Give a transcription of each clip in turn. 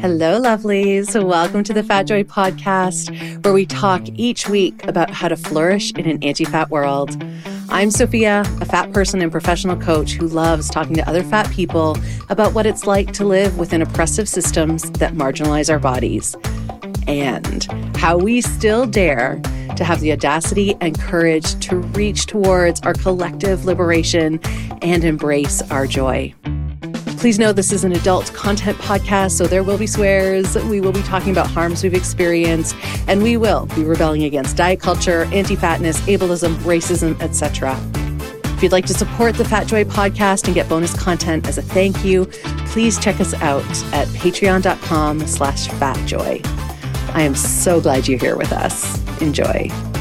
Hello, lovelies. Welcome to the Fat Joy podcast, where we talk each week about how to flourish in an anti fat world. I'm Sophia, a fat person and professional coach who loves talking to other fat people about what it's like to live within oppressive systems that marginalize our bodies and how we still dare to have the audacity and courage to reach towards our collective liberation and embrace our joy. Please know this is an adult content podcast, so there will be swears. We will be talking about harms we've experienced, and we will be rebelling against diet culture, anti-fatness, ableism, racism, etc. If you'd like to support the Fat Joy podcast and get bonus content as a thank you, please check us out at patreon.com slash fatjoy. I am so glad you're here with us. Enjoy.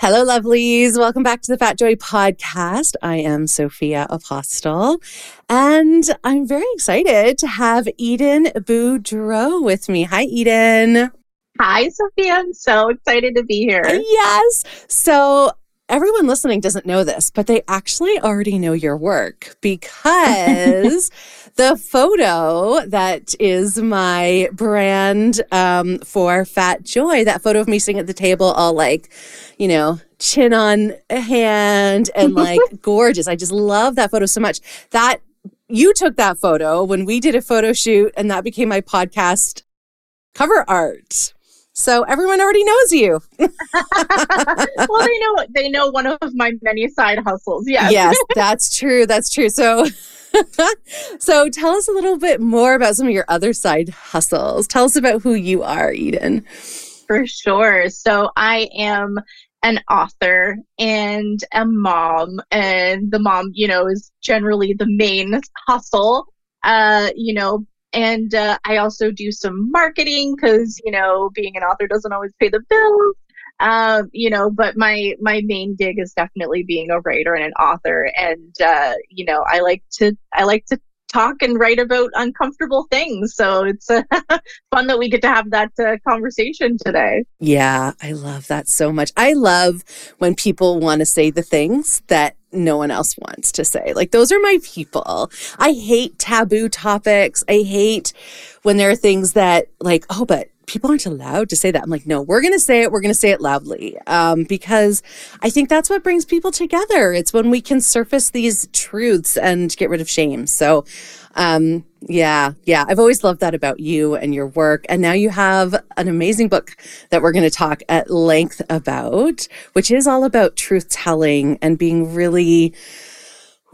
Hello, lovelies. Welcome back to the Fat Joy podcast. I am Sophia Apostle, and I'm very excited to have Eden Boudreau with me. Hi, Eden. Hi, Sophia. I'm so excited to be here. Yes. So, everyone listening doesn't know this, but they actually already know your work because the photo that is my brand um, for Fat Joy, that photo of me sitting at the table, all like, you know, chin on a hand and like gorgeous. I just love that photo so much. That you took that photo when we did a photo shoot, and that became my podcast cover art. So everyone already knows you. well, they know they know one of my many side hustles. Yes. Yes, that's true. That's true. So so tell us a little bit more about some of your other side hustles. Tell us about who you are, Eden. For sure. So I am an author and a mom and the mom you know is generally the main hustle uh you know and uh, i also do some marketing because you know being an author doesn't always pay the bills um, you know, but my my main gig is definitely being a writer and an author, and uh, you know, I like to I like to talk and write about uncomfortable things. So it's uh, fun that we get to have that uh, conversation today. Yeah, I love that so much. I love when people want to say the things that no one else wants to say. Like, those are my people. I hate taboo topics. I hate when there are things that, like, oh, but people aren't allowed to say that. I'm like, no, we're going to say it. We're going to say it loudly um, because I think that's what brings people together. It's when we can surface these truths and get rid of shame. So, um, yeah, yeah, I've always loved that about you and your work. And now you have an amazing book that we're going to talk at length about, which is all about truth telling and being really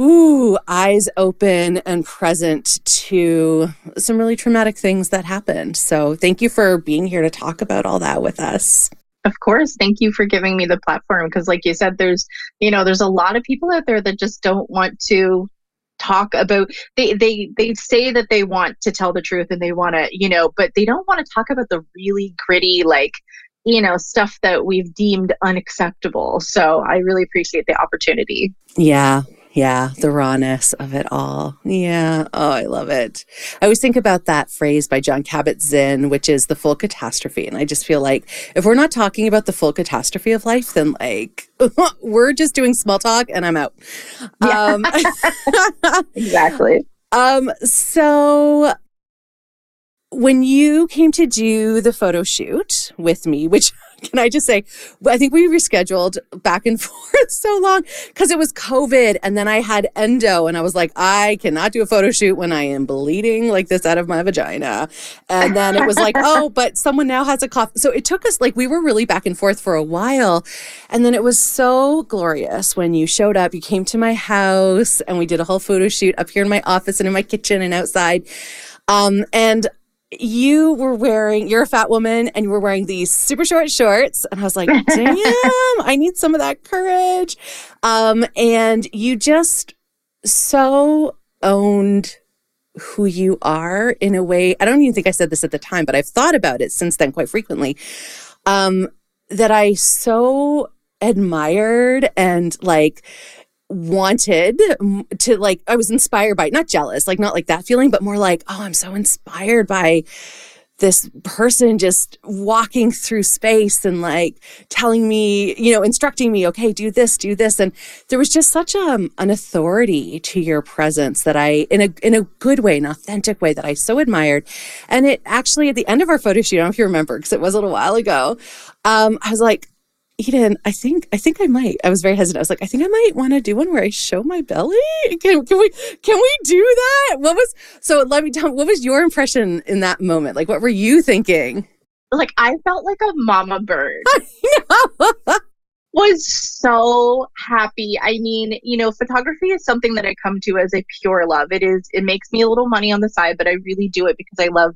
ooh, eyes open and present to some really traumatic things that happened. So thank you for being here to talk about all that with us. Of course. Thank you for giving me the platform because like you said there's, you know, there's a lot of people out there that just don't want to talk about they they they say that they want to tell the truth and they want to, you know, but they don't want to talk about the really gritty like you know stuff that we've deemed unacceptable so i really appreciate the opportunity yeah yeah, the rawness of it all. Yeah. Oh, I love it. I always think about that phrase by Jon Kabat-Zinn, which is the full catastrophe. And I just feel like if we're not talking about the full catastrophe of life, then like we're just doing small talk and I'm out. Yeah. Um, exactly. Um, so when you came to do the photo shoot with me, which can I just say, I think we rescheduled back and forth so long because it was COVID. And then I had endo, and I was like, I cannot do a photo shoot when I am bleeding like this out of my vagina. And then it was like, oh, but someone now has a cough. So it took us like, we were really back and forth for a while. And then it was so glorious when you showed up. You came to my house, and we did a whole photo shoot up here in my office and in my kitchen and outside. Um, and you were wearing, you're a fat woman and you were wearing these super short shorts. And I was like, damn, I need some of that courage. Um, and you just so owned who you are in a way. I don't even think I said this at the time, but I've thought about it since then quite frequently. Um, that I so admired and like wanted to like I was inspired by not jealous like not like that feeling but more like oh I'm so inspired by this person just walking through space and like telling me, you know, instructing me, okay, do this, do this. And there was just such a, um, an authority to your presence that I, in a, in a good way, an authentic way that I so admired. And it actually, at the end of our photo shoot, I don't know if you remember, because it was a little while ago, um, I was like, Eden, I think I think I might. I was very hesitant. I was like, I think I might want to do one where I show my belly. Can, can we can we do that? What was so? Let me tell. What was your impression in that moment? Like, what were you thinking? Like, I felt like a mama bird. was so happy. I mean, you know, photography is something that I come to as a pure love. It is, it makes me a little money on the side, but I really do it because I love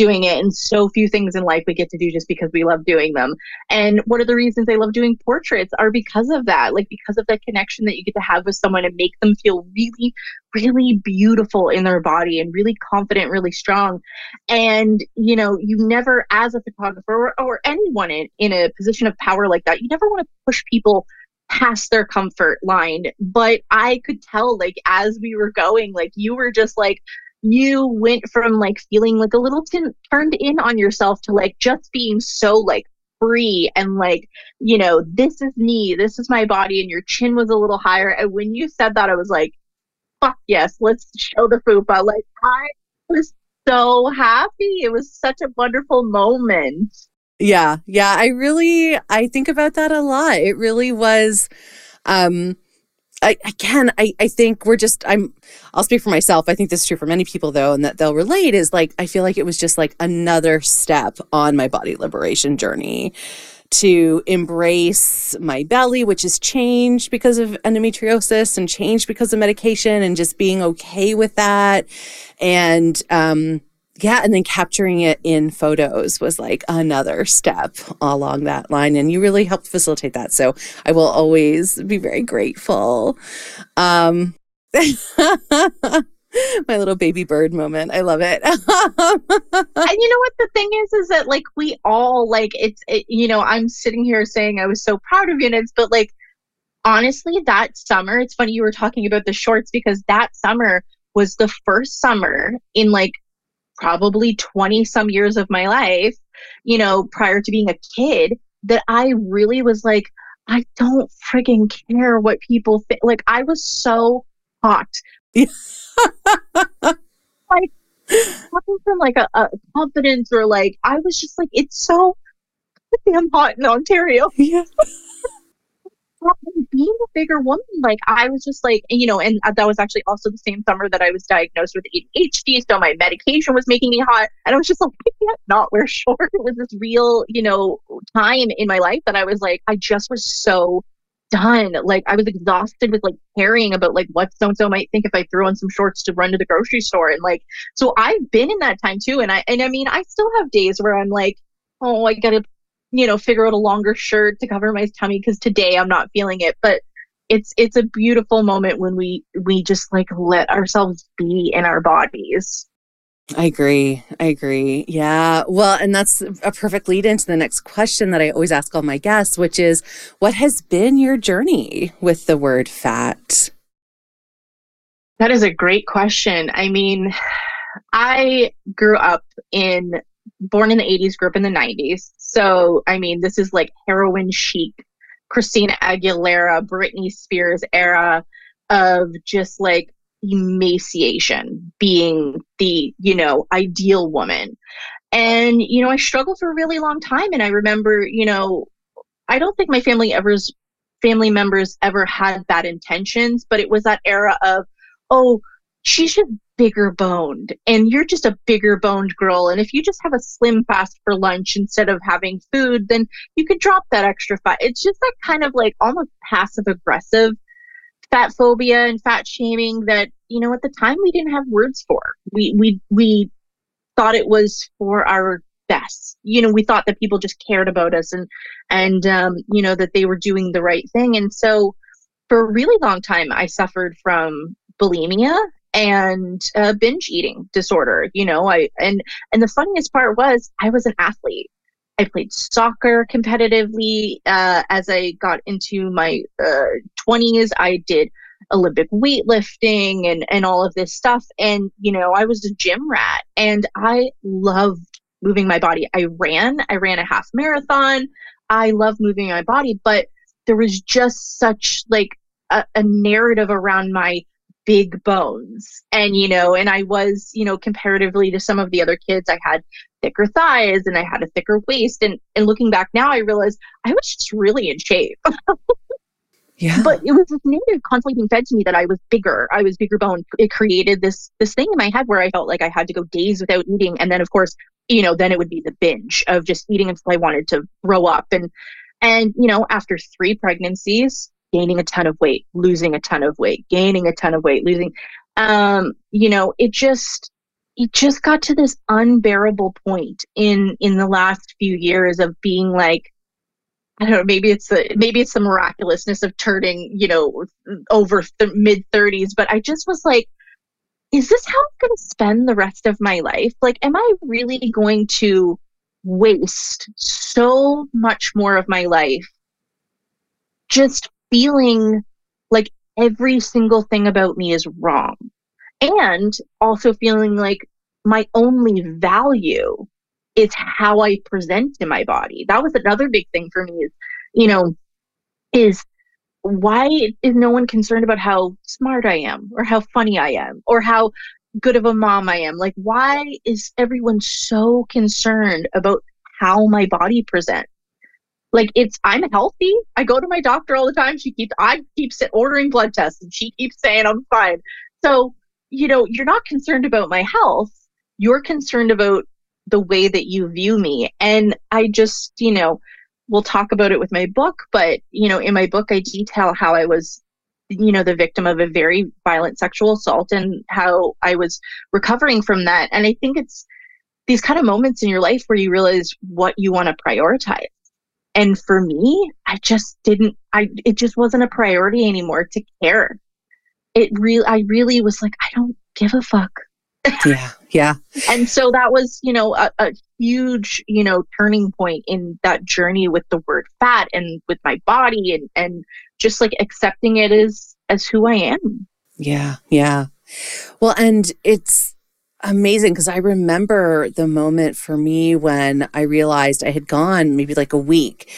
doing it. And so few things in life we get to do just because we love doing them. And one of the reasons I love doing portraits are because of that, like because of that connection that you get to have with someone and make them feel really, really beautiful in their body and really confident, really strong. And, you know, you never, as a photographer or, or anyone in, in a position of power like that, you never want to push people past their comfort line. But I could tell, like, as we were going, like, you were just like, you went from like feeling like a little t- turned in on yourself to like just being so like free and like, you know, this is me, this is my body, and your chin was a little higher. And when you said that, I was like, fuck yes, let's show the fupa. Like, I was so happy. It was such a wonderful moment. Yeah, yeah. I really I think about that a lot. It really was um I again I, I think we're just I'm I'll speak for myself. I think this is true for many people though, and that they'll relate is like I feel like it was just like another step on my body liberation journey to embrace my belly, which has changed because of endometriosis and changed because of medication and just being okay with that. And um yeah, and then capturing it in photos was like another step along that line. And you really helped facilitate that. So I will always be very grateful. Um, my little baby bird moment. I love it. and you know what the thing is, is that like we all like it's, it, you know, I'm sitting here saying I was so proud of units but like honestly, that summer, it's funny you were talking about the shorts because that summer was the first summer in like probably 20 some years of my life, you know, prior to being a kid, that I really was like, I don't frigging care what people think. Like, I was so hot. like, coming from like a, a confidence or like, I was just like, it's so damn hot in Ontario. Yeah being a bigger woman, like I was just like, you know, and uh, that was actually also the same summer that I was diagnosed with ADHD. So my medication was making me hot. And I was just like, I can't not wear shorts. It was this real, you know, time in my life that I was like, I just was so done. Like I was exhausted with like caring about like what so and so might think if I threw on some shorts to run to the grocery store. And like, so I've been in that time too. And I, and I mean, I still have days where I'm like, oh, I gotta you know, figure out a longer shirt to cover my tummy because today I'm not feeling it. But it's it's a beautiful moment when we we just like let ourselves be in our bodies. I agree. I agree. Yeah. Well, and that's a perfect lead into the next question that I always ask all my guests, which is what has been your journey with the word fat? That is a great question. I mean, I grew up in born in the 80s, grew up in the 90s. So, I mean, this is like heroin chic, Christina Aguilera, Britney Spears era of just like emaciation being the, you know, ideal woman. And, you know, I struggled for a really long time. And I remember, you know, I don't think my family ever's family members ever had bad intentions, but it was that era of, oh, she's just bigger boned and you're just a bigger boned girl and if you just have a slim fast for lunch instead of having food then you could drop that extra fat it's just that kind of like almost passive aggressive fat phobia and fat shaming that you know at the time we didn't have words for. We we we thought it was for our best. You know we thought that people just cared about us and and um, you know that they were doing the right thing and so for a really long time i suffered from bulimia and uh, binge eating disorder you know i and and the funniest part was i was an athlete i played soccer competitively uh, as i got into my uh, 20s i did olympic weightlifting and and all of this stuff and you know i was a gym rat and i loved moving my body. I ran, I ran a half marathon. I love moving my body, but there was just such like a, a narrative around my big bones. And, you know, and I was, you know, comparatively to some of the other kids, I had thicker thighs and I had a thicker waist. And, and looking back now, I realized I was just really in shape. yeah. But it was this narrative constantly being fed to me that I was bigger. I was bigger bone. It created this this thing in my head where I felt like I had to go days without eating. And then of course, you know, then it would be the binge of just eating until I wanted to throw up. And and, you know, after three pregnancies, gaining a ton of weight, losing a ton of weight, gaining a ton of weight, losing, um, you know, it just, it just got to this unbearable point in in the last few years of being like I don't know. Maybe it's the maybe it's the miraculousness of turning, you know, over the mid thirties. But I just was like, is this how I'm going to spend the rest of my life? Like, am I really going to waste so much more of my life just feeling like every single thing about me is wrong and also feeling like my only value is how I present in my body. That was another big thing for me is, you know, is why is no one concerned about how smart I am or how funny I am or how good of a mom I am? Like, why is everyone so concerned about how my body presents? Like it's I'm healthy. I go to my doctor all the time. She keeps I keep ordering blood tests and she keeps saying I'm fine. So, you know, you're not concerned about my health. You're concerned about the way that you view me. And I just, you know, we'll talk about it with my book, but you know, in my book I detail how I was you know the victim of a very violent sexual assault and how I was recovering from that. And I think it's these kind of moments in your life where you realize what you want to prioritize and for me i just didn't i it just wasn't a priority anymore to care. It really i really was like i don't give a fuck. Yeah yeah. And so that was you know a, a, huge you know turning point in that journey with the word fat and with my body and and just like accepting it as as who i am. Yeah yeah. Well and it's amazing because I remember the moment for me when I realized I had gone maybe like a week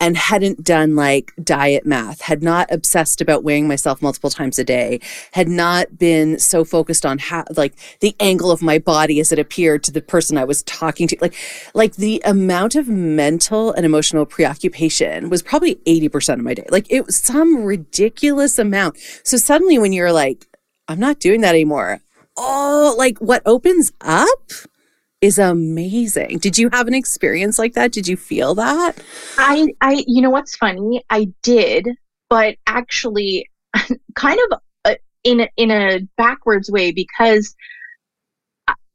and hadn't done like diet math, had not obsessed about weighing myself multiple times a day, had not been so focused on how like the angle of my body as it appeared to the person I was talking to. Like like the amount of mental and emotional preoccupation was probably 80% of my day. Like it was some ridiculous amount. So suddenly when you're like, I'm not doing that anymore oh, like what opens up is amazing. Did you have an experience like that? Did you feel that? I I you know what's funny? I did, but actually kind of uh, in in a backwards way because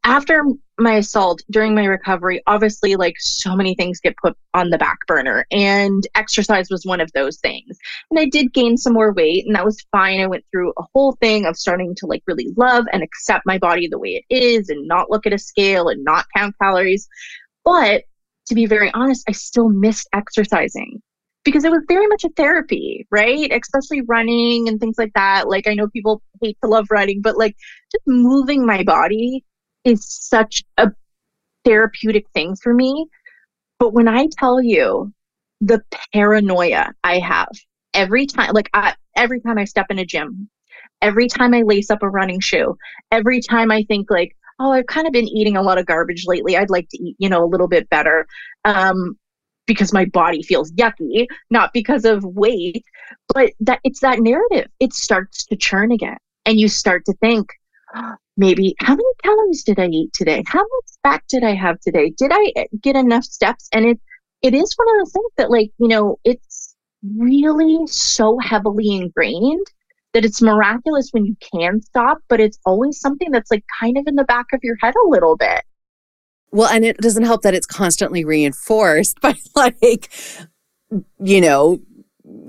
after my assault during my recovery obviously like so many things get put on the back burner and exercise was one of those things and i did gain some more weight and that was fine i went through a whole thing of starting to like really love and accept my body the way it is and not look at a scale and not count calories but to be very honest i still missed exercising because it was very much a therapy, right? Especially running and things like that. Like I know people hate to love running, but like just moving my body is such a therapeutic thing for me. But when I tell you the paranoia I have every time, like I, every time I step in a gym, every time I lace up a running shoe, every time I think like, oh, I've kind of been eating a lot of garbage lately. I'd like to eat, you know, a little bit better. Um, because my body feels yucky, not because of weight, but that it's that narrative. It starts to churn again. And you start to think, maybe how many calories did I eat today? How much fat did I have today? Did I eh, get enough steps? And it it is one of those things that like, you know, it's really so heavily ingrained that it's miraculous when you can stop, but it's always something that's like kind of in the back of your head a little bit. Well, and it doesn't help that it's constantly reinforced by like, you know,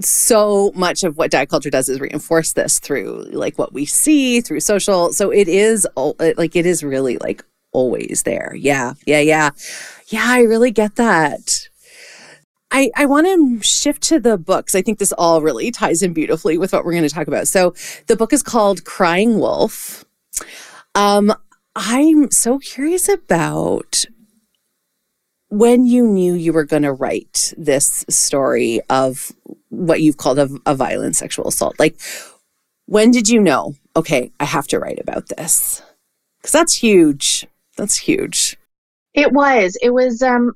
so much of what diet culture does is reinforce this through like what we see through social. So it is like it is really like always there. Yeah, yeah, yeah, yeah. I really get that. I, I want to shift to the books. I think this all really ties in beautifully with what we're going to talk about. So the book is called Crying Wolf. Um, I'm so curious about when you knew you were going to write this story of what you've called a, a violent sexual assault, like when did you know, okay, I have to write about this? Because that's huge. That's huge. It was. It was. Um,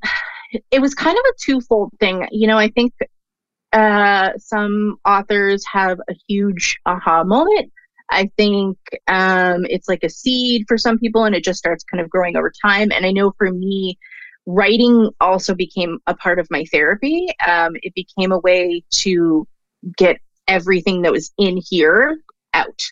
it was kind of a twofold thing. You know, I think uh, some authors have a huge aha moment. I think um, it's like a seed for some people, and it just starts kind of growing over time. And I know for me, writing also became a part of my therapy. Um, it became a way to get everything that was in here out.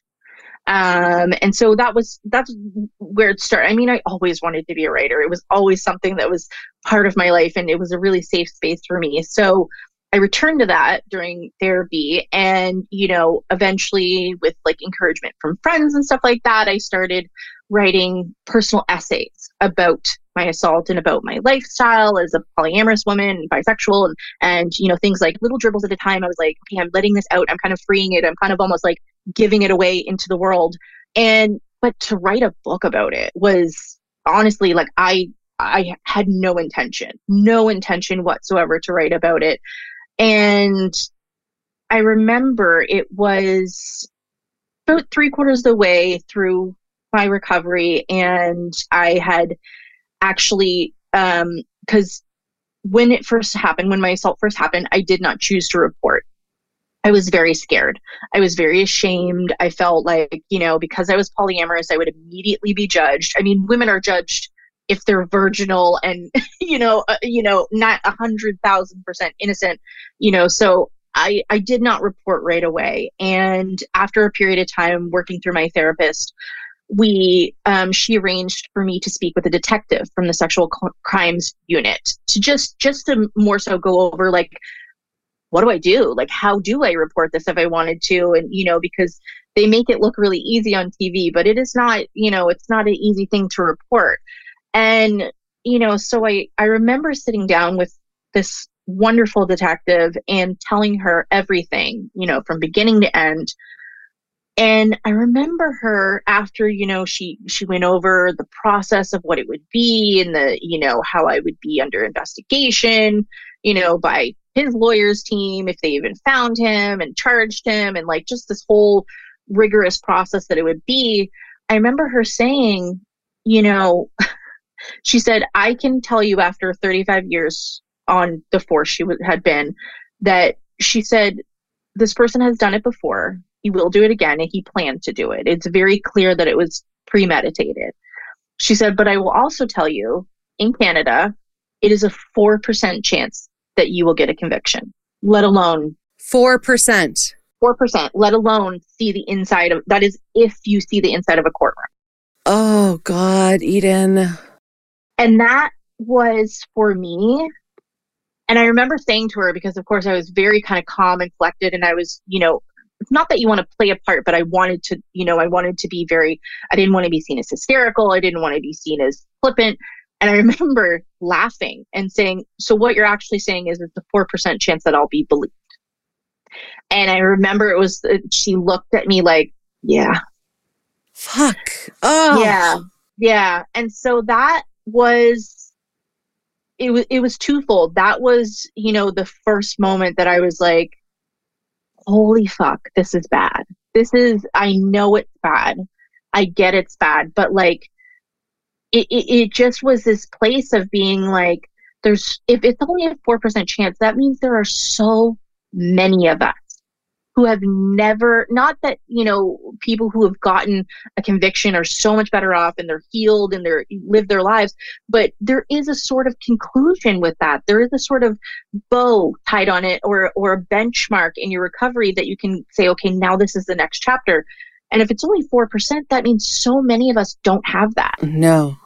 Um, and so that was that's where it started. I mean, I always wanted to be a writer. It was always something that was part of my life, and it was a really safe space for me. So I returned to that during therapy, and you know, eventually with like encouragement from friends and stuff like that, I started writing personal essays about my assault and about my lifestyle as a polyamorous woman bisexual and and you know things like little dribbles at a time. I was like okay i'm letting this out. I'm kind of freeing it. I'm kind of almost like giving it away into the world. And but to write a book about it was honestly like i i had no intention no intention whatsoever to write about it. And i remember it was about three quarters of the way through my recovery and i had actually um because when it first happened when my assault first happened i did not choose to report I was very scared. I was very ashamed. I felt like, you know, because I was polyamorous, I would immediately be judged. I mean, women are judged if they're virginal and, you know, uh, you know, not a hundred thousand percent innocent, you know, so I, I did not report right away. And after a period of time working through my therapist, we um, she arranged for me to speak with a detective from the sexual crimes unit to just just to more so go over like what do I do? Like, how do I report this if I wanted to? And, you know, because they make it look really easy on TV, but it is not, you know, it's not an easy thing to report. And, you know, so I, I remember sitting down with this wonderful detective and telling her everything, you know, from beginning to end. And I remember her after, you know, she she went over the process of what it would be and the, you know, how I would be under investigation, you know, by his lawyer's team, if they even found him and charged him, and like just this whole rigorous process that it would be. I remember her saying, you know, she said, I can tell you after 35 years on the force she w- had been that she said, this person has done it before. He will do it again, and he planned to do it. It's very clear that it was premeditated. She said, but I will also tell you in Canada, it is a 4% chance that you will get a conviction, let alone 4%. 4%, let alone see the inside of that is if you see the inside of a courtroom. Oh, God, Eden. And that was for me. And I remember saying to her, because of course I was very kind of calm and collected, and I was, you know, it's not that you want to play a part, but I wanted to, you know, I wanted to be very, I didn't want to be seen as hysterical. I didn't want to be seen as flippant. And I remember laughing and saying, So what you're actually saying is it's a 4% chance that I'll be believed. And I remember it was, uh, she looked at me like, Yeah. Fuck. Oh. Yeah. Yeah. And so that was, it was, it was twofold. That was, you know, the first moment that I was like, Holy fuck, this is bad. This is, I know it's bad. I get it's bad, but like, it, it, it just was this place of being like, there's, if it's only a 4% chance, that means there are so many of us who have never not that you know people who have gotten a conviction are so much better off and they're healed and they're live their lives but there is a sort of conclusion with that there is a sort of bow tied on it or or a benchmark in your recovery that you can say okay now this is the next chapter and if it's only 4%, that means so many of us don't have that. No.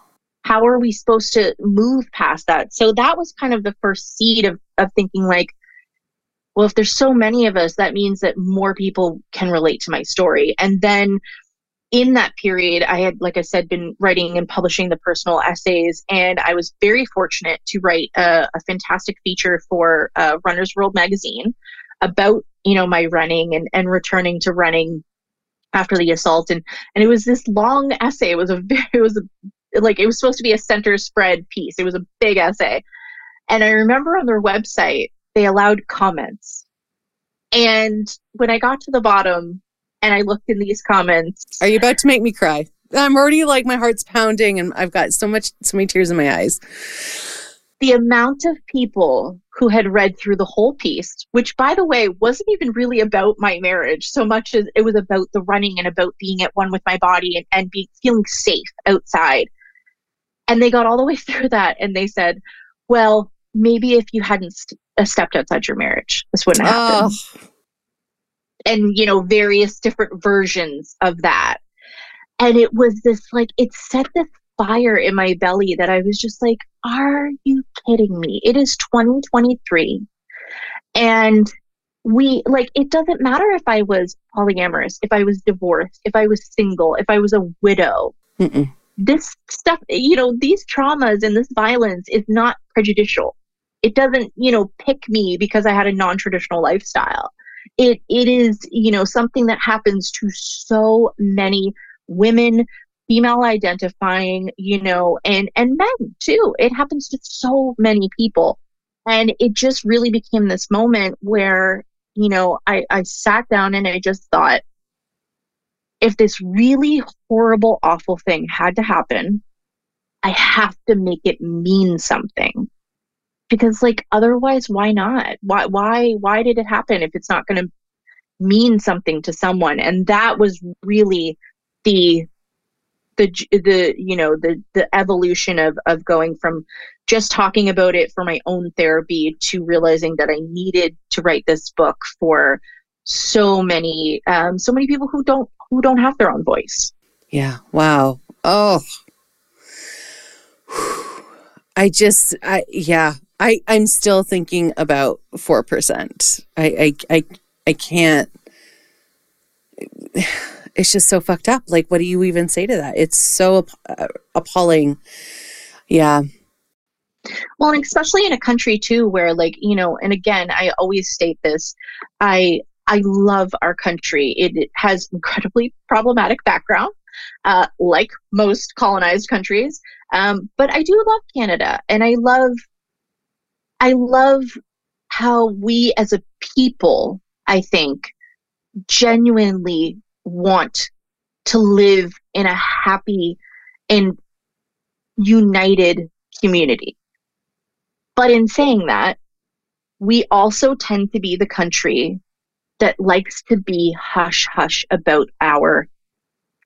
How are we supposed to move past that? So that was kind of the first seed of, of thinking like, well, if there's so many of us, that means that more people can relate to my story. And then in that period, I had, like I said, been writing and publishing the personal essays, and I was very fortunate to write a, a fantastic feature for uh, Runner's World magazine about you know my running and and returning to running after the assault. And and it was this long essay. It was a it was a, like it was supposed to be a center spread piece. It was a big essay. And I remember on their website, they allowed comments. And when I got to the bottom and I looked in these comments. Are you about to make me cry? I'm already like, my heart's pounding and I've got so much, so many tears in my eyes. The amount of people who had read through the whole piece, which by the way wasn't even really about my marriage so much as it was about the running and about being at one with my body and, and being feeling safe outside. And they got all the way through that and they said, well, maybe if you hadn't st- stepped outside your marriage, this wouldn't happen. Oh. And, you know, various different versions of that. And it was this like, it set this fire in my belly that I was just like, are you kidding me? It is 2023. And we like it doesn't matter if I was polyamorous, if I was divorced, if I was single, if I was a widow. Mm-mm. This stuff, you know, these traumas and this violence is not prejudicial. It doesn't, you know, pick me because I had a non-traditional lifestyle. It it is, you know, something that happens to so many women, female identifying, you know, and and men too. It happens to so many people. And it just really became this moment where, you know, I, I sat down and I just thought, if this really horrible, awful thing had to happen, I have to make it mean something. Because like otherwise why not? Why why why did it happen if it's not gonna mean something to someone? And that was really the the the you know the the evolution of of going from just talking about it for my own therapy to realizing that I needed to write this book for so many um, so many people who don't who don't have their own voice. Yeah. Wow. Oh. I just I yeah, I I'm still thinking about 4%. I I I, I can't it's just so fucked up. Like, what do you even say to that? It's so uh, appalling. Yeah. Well, and especially in a country too, where like you know, and again, I always state this. I I love our country. It has incredibly problematic background, uh, like most colonized countries. Um, but I do love Canada, and I love, I love how we as a people, I think, genuinely want to live in a happy and united community. But in saying that, we also tend to be the country that likes to be hush hush about our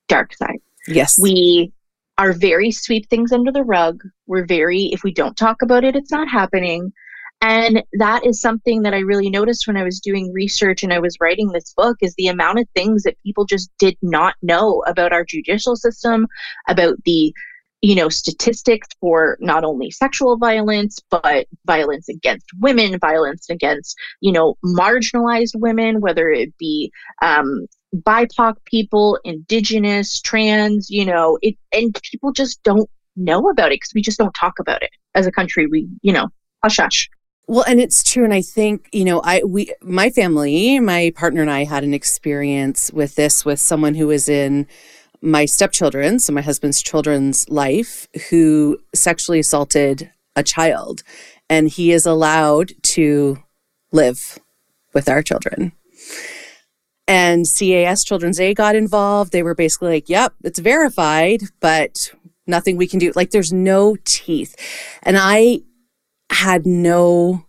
dark side. Yes. We are very sweep things under the rug. We're very, if we don't talk about it, it's not happening. And that is something that I really noticed when I was doing research and I was writing this book is the amount of things that people just did not know about our judicial system, about the you know statistics for not only sexual violence but violence against women violence against you know marginalized women whether it be um, bipoc people indigenous trans you know it and people just don't know about it because we just don't talk about it as a country. We you know hush hush well, and it's true. And I think, you know, I, we, my family, my partner and I had an experience with this with someone who was in my stepchildren, so my husband's children's life, who sexually assaulted a child. And he is allowed to live with our children. And CAS Children's Aid got involved. They were basically like, yep, it's verified, but nothing we can do. Like, there's no teeth. And I, had no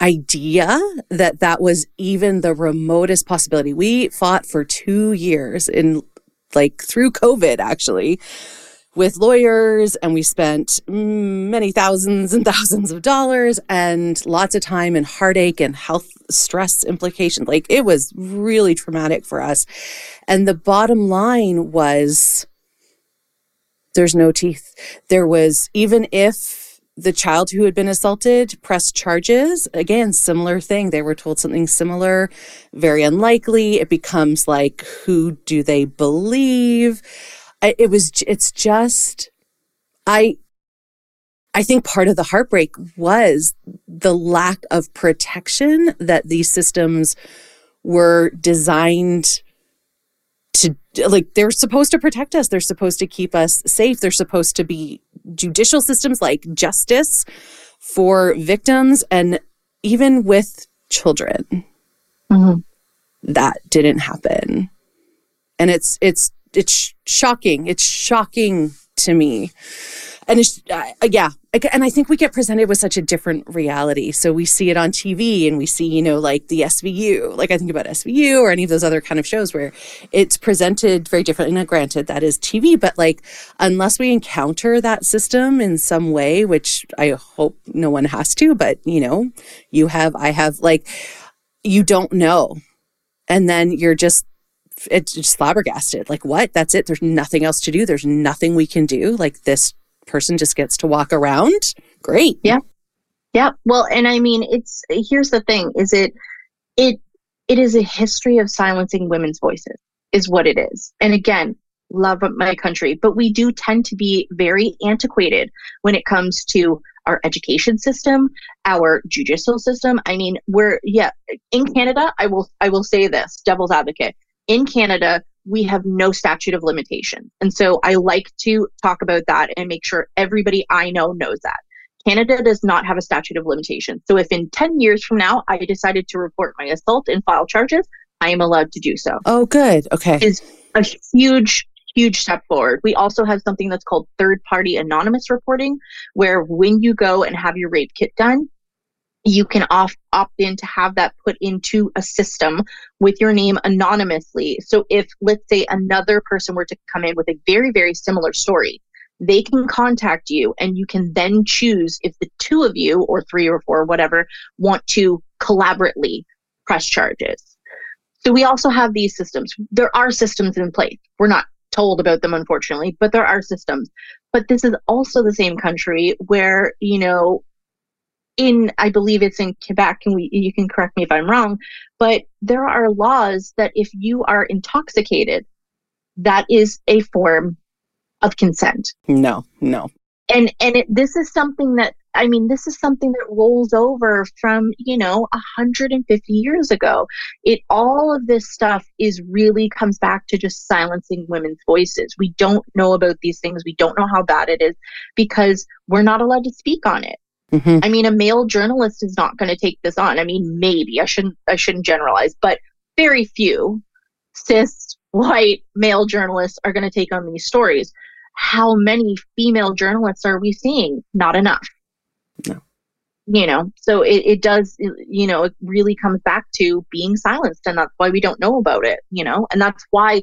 idea that that was even the remotest possibility. We fought for two years in like through COVID actually with lawyers and we spent mm, many thousands and thousands of dollars and lots of time and heartache and health stress implications. Like it was really traumatic for us. And the bottom line was there's no teeth. There was, even if the child who had been assaulted pressed charges. Again, similar thing. They were told something similar, very unlikely. It becomes like, who do they believe? It was, it's just, I, I think part of the heartbreak was the lack of protection that these systems were designed to like they're supposed to protect us they're supposed to keep us safe they're supposed to be judicial systems like justice for victims and even with children. Mm-hmm. That didn't happen. And it's it's it's shocking. It's shocking to me and it's uh, yeah and i think we get presented with such a different reality. So we see it on tv and we see you know like the svu like i think about svu or any of those other kind of shows where it's presented very differently. Now granted that is tv but like unless we encounter that system in some way which i hope no one has to but you know you have i have like you don't know. And then you're just it's just flabbergasted. Like what? That's it. There's nothing else to do. There's nothing we can do. Like this person just gets to walk around, great. Yeah. Yeah. Well, and I mean, it's here's the thing is it, it, it is a history of silencing women's voices, is what it is. And again, love my country, but we do tend to be very antiquated when it comes to our education system, our judicial system. I mean, we're yeah, in Canada, I will I will say this, devil's advocate. In Canada, we have no statute of limitation. And so I like to talk about that and make sure everybody I know knows that. Canada does not have a statute of limitation. So if in 10 years from now I decided to report my assault and file charges, I am allowed to do so. Oh, good. Okay. Is a huge huge step forward. We also have something that's called third party anonymous reporting where when you go and have your rape kit done, you can off, opt in to have that put into a system with your name anonymously. So if, let's say, another person were to come in with a very, very similar story, they can contact you and you can then choose if the two of you, or three or four, whatever, want to collaboratively press charges. So we also have these systems. There are systems in place. We're not told about them, unfortunately, but there are systems. But this is also the same country where, you know, in I believe it's in Quebec, and we you can correct me if I'm wrong, but there are laws that if you are intoxicated, that is a form of consent. No, no. And and it, this is something that I mean, this is something that rolls over from you know 150 years ago. It all of this stuff is really comes back to just silencing women's voices. We don't know about these things. We don't know how bad it is because we're not allowed to speak on it. Mm-hmm. I mean, a male journalist is not going to take this on. I mean, maybe I shouldn't I shouldn't generalize, but very few cis white male journalists are going to take on these stories. How many female journalists are we seeing? Not enough. No. You know, so it, it does, you know, it really comes back to being silenced. And that's why we don't know about it, you know, and that's why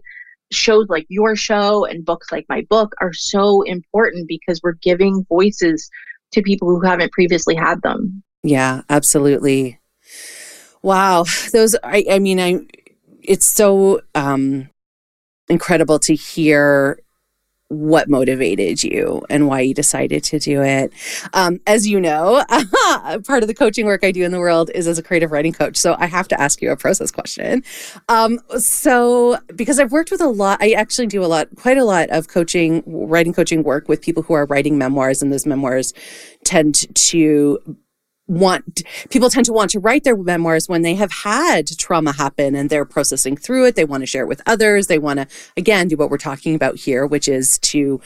shows like your show and books like my book are so important because we're giving voices to people who haven't previously had them. Yeah, absolutely. Wow. Those, I, I mean, I, it's so um, incredible to hear what motivated you and why you decided to do it. Um, as you know, part of the coaching work I do in the world is as a creative writing coach. So I have to ask you a process question. Um, so because I've worked with a lot, I actually do a lot, quite a lot of coaching, writing coaching work with people who are writing memoirs, and those memoirs tend to want people tend to want to write their memoirs when they have had trauma happen and they're processing through it. They want to share it with others. They want to again do what we're talking about here which is to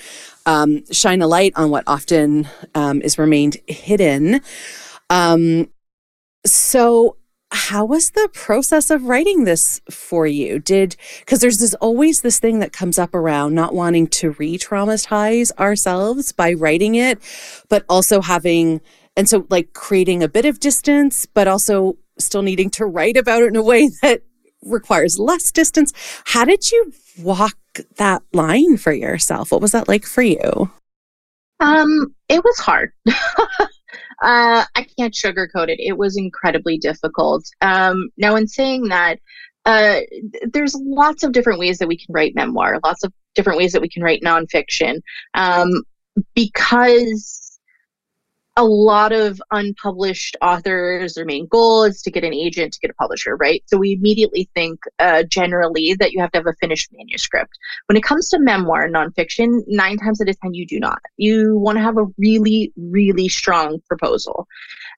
um, shine a light on what often um, is remained hidden. Um, so how was the process of writing this for you? Did because there's this always this thing that comes up around not wanting to re-traumatize ourselves by writing it but also having and so, like, creating a bit of distance, but also still needing to write about it in a way that requires less distance. How did you walk that line for yourself? What was that like for you? Um, it was hard. uh, I can't sugarcoat it. It was incredibly difficult. Um, now, in saying that, uh, there's lots of different ways that we can write memoir, lots of different ways that we can write nonfiction. Um, because a lot of unpublished authors, their main goal is to get an agent to get a publisher, right? So we immediately think uh, generally that you have to have a finished manuscript. When it comes to memoir nonfiction, nine times out of 10, you do not. You want to have a really, really strong proposal.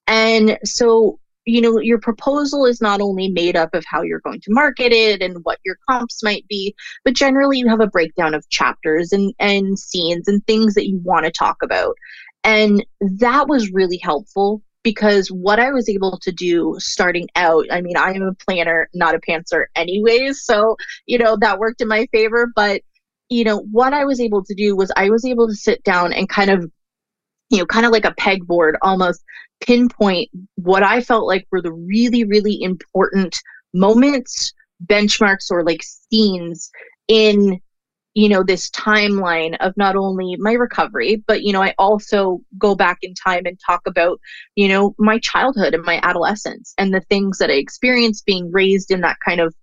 And so you know your proposal is not only made up of how you're going to market it and what your comps might be but generally you have a breakdown of chapters and and scenes and things that you want to talk about And that was really helpful because what I was able to do starting out, I mean, I am a planner, not a pantser anyways. So, you know, that worked in my favor. But, you know, what I was able to do was I was able to sit down and kind of, you know, kind of like a pegboard almost pinpoint what I felt like were the really, really important moments, benchmarks, or like scenes in you know this timeline of not only my recovery but you know i also go back in time and talk about you know my childhood and my adolescence and the things that i experienced being raised in that kind of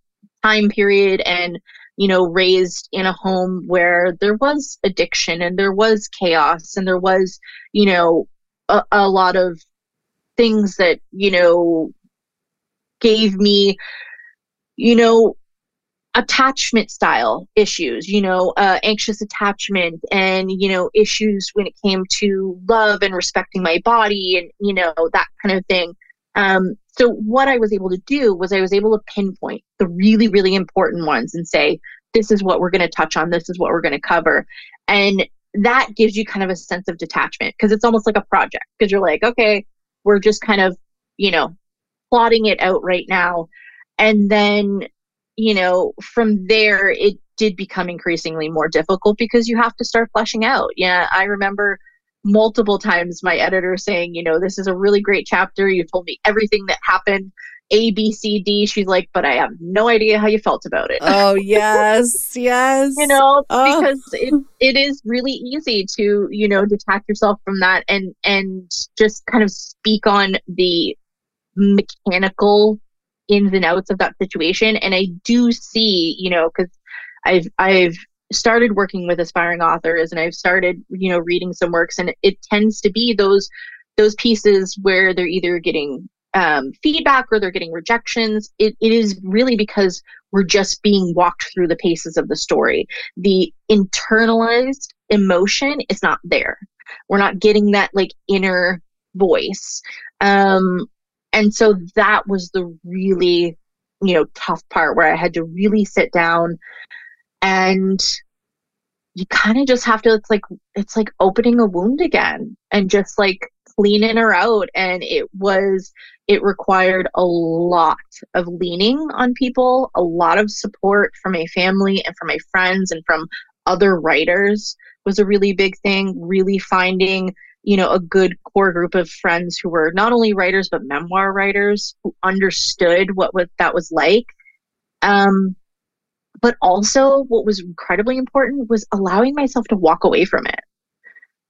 time period and you know raised in a home where there was addiction and there was chaos and there was you know a, a lot of things that you know gave me you know attachment style issues you know uh, anxious attachment and you know issues when it came to love and respecting my body and you know that kind of thing. Um, so what i was able to do was i was able to pinpoint the really really important ones and say this is what we're going to touch on. This is what we're going to cover. And that gives you kind of a sense of detachment because it's almost like a project because you're like okay we're just kind of you know plotting it out right now. And then you know, from there, it did become increasingly more difficult because you have to start fleshing out. Yeah, I remember multiple times my editor saying, you know, this is a really great chapter. You told me everything that happened. A, B, C, D. She's like, but I have no idea how you felt about it. Oh, yes, yes. you know, oh. because it, it is really easy to, you know, detach yourself from that and and just kind of speak on the mechanical ins and outs of that situation. And I do see, you know, because I've I've started working with aspiring authors and I've started, you know, reading some works and it tends to be those those pieces where they're either getting um, feedback or they're getting rejections. It, it is really because we're just being walked through the paces of the story. The internalized emotion is not there. We're not getting that like inner voice. Um, and so that was the really you know tough part where i had to really sit down and you kind of just have to it's like it's like opening a wound again and just like cleaning her out. And it was it required a lot of leaning on people a lot of support from my family and from my friends and from other writers was a really big thing. Really finding you know, a good core group of friends who were not only writers but memoir writers who understood what, what that was like. Um, but also, what was incredibly important was allowing myself to walk away from it.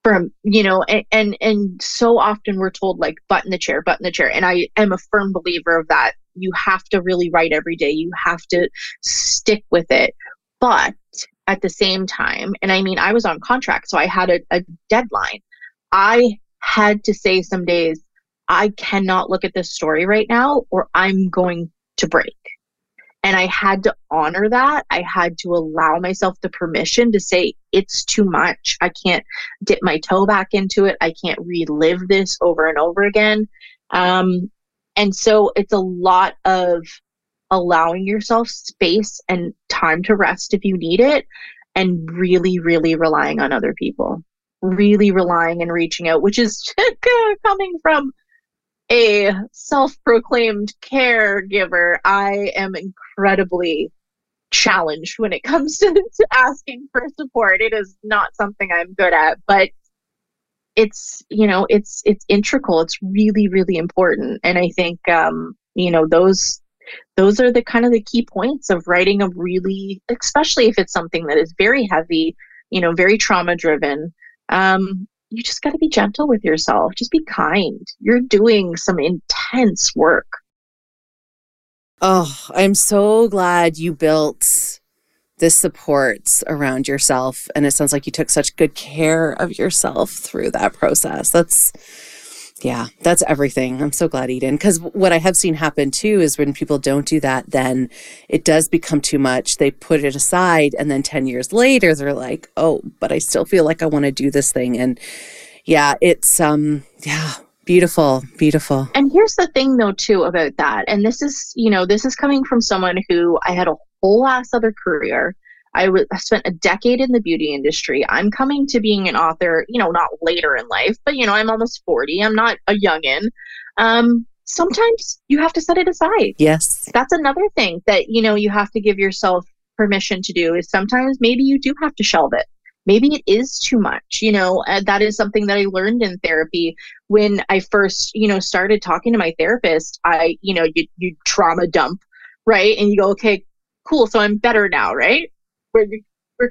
From you know, and, and and so often we're told like butt in the chair, butt in the chair, and I am a firm believer of that. You have to really write every day. You have to stick with it. But at the same time, and I mean, I was on contract, so I had a, a deadline. I had to say some days, I cannot look at this story right now or I'm going to break. And I had to honor that. I had to allow myself the permission to say, it's too much. I can't dip my toe back into it. I can't relive this over and over again. Um, and so it's a lot of allowing yourself space and time to rest if you need it, and really, really relying on other people really relying and reaching out, which is coming from a self proclaimed caregiver. I am incredibly challenged when it comes to, to, asking for support. It is not something I'm good at, but it's you know it's it's integral it's really really important and i think um you know those those are the kind of the key points of writing a really especially if it's something that is very heavy you know very trauma driven um, you just got to be gentle with yourself. Just be kind. You're doing some intense work. Oh, I'm so glad you built this supports around yourself. And it sounds like you took such good care of yourself through that process. That's yeah, that's everything. I'm so glad, Eden. Because what I have seen happen too is when people don't do that, then it does become too much. They put it aside, and then 10 years later, they're like, oh, but I still feel like I want to do this thing. And yeah, it's, um, yeah, beautiful, beautiful. And here's the thing, though, too, about that. And this is, you know, this is coming from someone who I had a whole ass other career. I spent a decade in the beauty industry. I'm coming to being an author, you know, not later in life, but you know, I'm almost 40. I'm not a youngin. Um, sometimes you have to set it aside. Yes. That's another thing that, you know, you have to give yourself permission to do is sometimes maybe you do have to shelve it. Maybe it is too much, you know, uh, that is something that I learned in therapy when I first, you know, started talking to my therapist. I, you know, you, you trauma dump, right? And you go, okay, cool. So I'm better now, right? Where,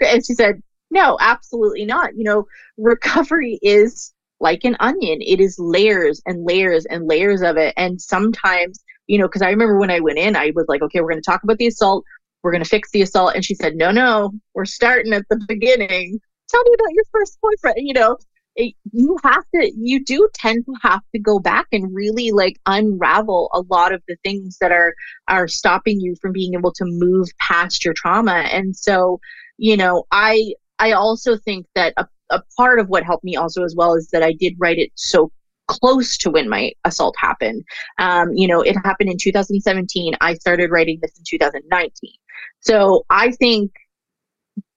and she said, no, absolutely not. You know, recovery is like an onion. It is layers and layers and layers of it. And sometimes, you know, because I remember when I went in, I was like, okay, we're going to talk about the assault. We're going to fix the assault. And she said, no, no, we're starting at the beginning. Tell me about your first boyfriend. You know, it, you have to, you do tend to have to go back and really like unravel a lot of the things that are, are stopping you from being able to move past your trauma. And so, you know, I, I also think that a a part of what helped me also as well is that I did write it so close to when my assault happened. Um, you know, it happened in 2017. I started writing this in 2019. So I think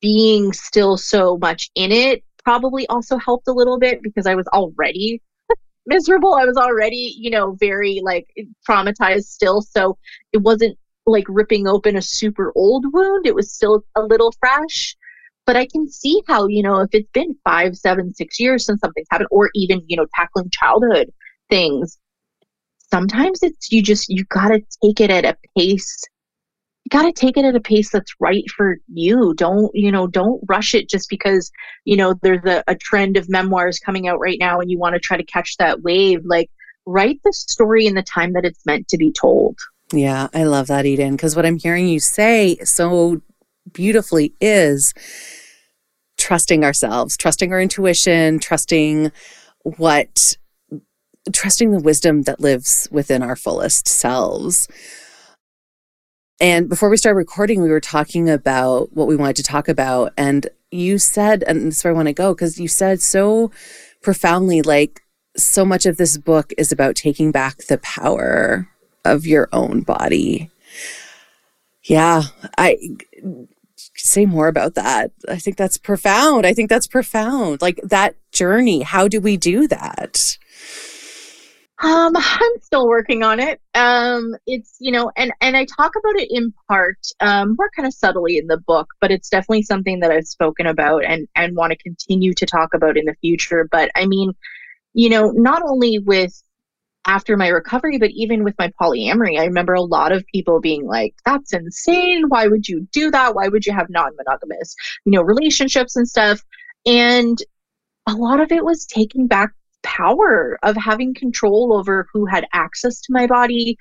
being still so much in it probably also helped a little bit because I was already miserable. I was already, you know, very like traumatized still. So it wasn't like ripping open a super old wound. It was still a little fresh. But I can see how, you know, if it's been five, seven, six years since something's happened, or even, you know, tackling childhood things, sometimes it's you just, you got to take it at a pace. You got to take it at a pace that's right for you. Don't, you know, don't rush it just because, you know, there's a, a trend of memoirs coming out right now and you want to try to catch that wave. Like, write the story in the time that it's meant to be told. Yeah, I love that, Eden, because what I'm hearing you say so beautifully is trusting ourselves, trusting our intuition, trusting what, trusting the wisdom that lives within our fullest selves. And before we started recording, we were talking about what we wanted to talk about. And you said, and this is where I want to go, because you said so profoundly, like, so much of this book is about taking back the power of your own body. Yeah, I say more about that. I think that's profound. I think that's profound. Like that journey. How do we do that? Um, I'm still working on it. Um, it's you know, and and I talk about it in part, um, more kind of subtly in the book, but it's definitely something that I've spoken about and and want to continue to talk about in the future. But I mean, you know, not only with after my recovery, but even with my polyamory, I remember a lot of people being like, that's insane. Why would you do that? Why would you have non monogamous, you know, relationships and stuff? And a lot of it was taking back power of having control over who had access to my body,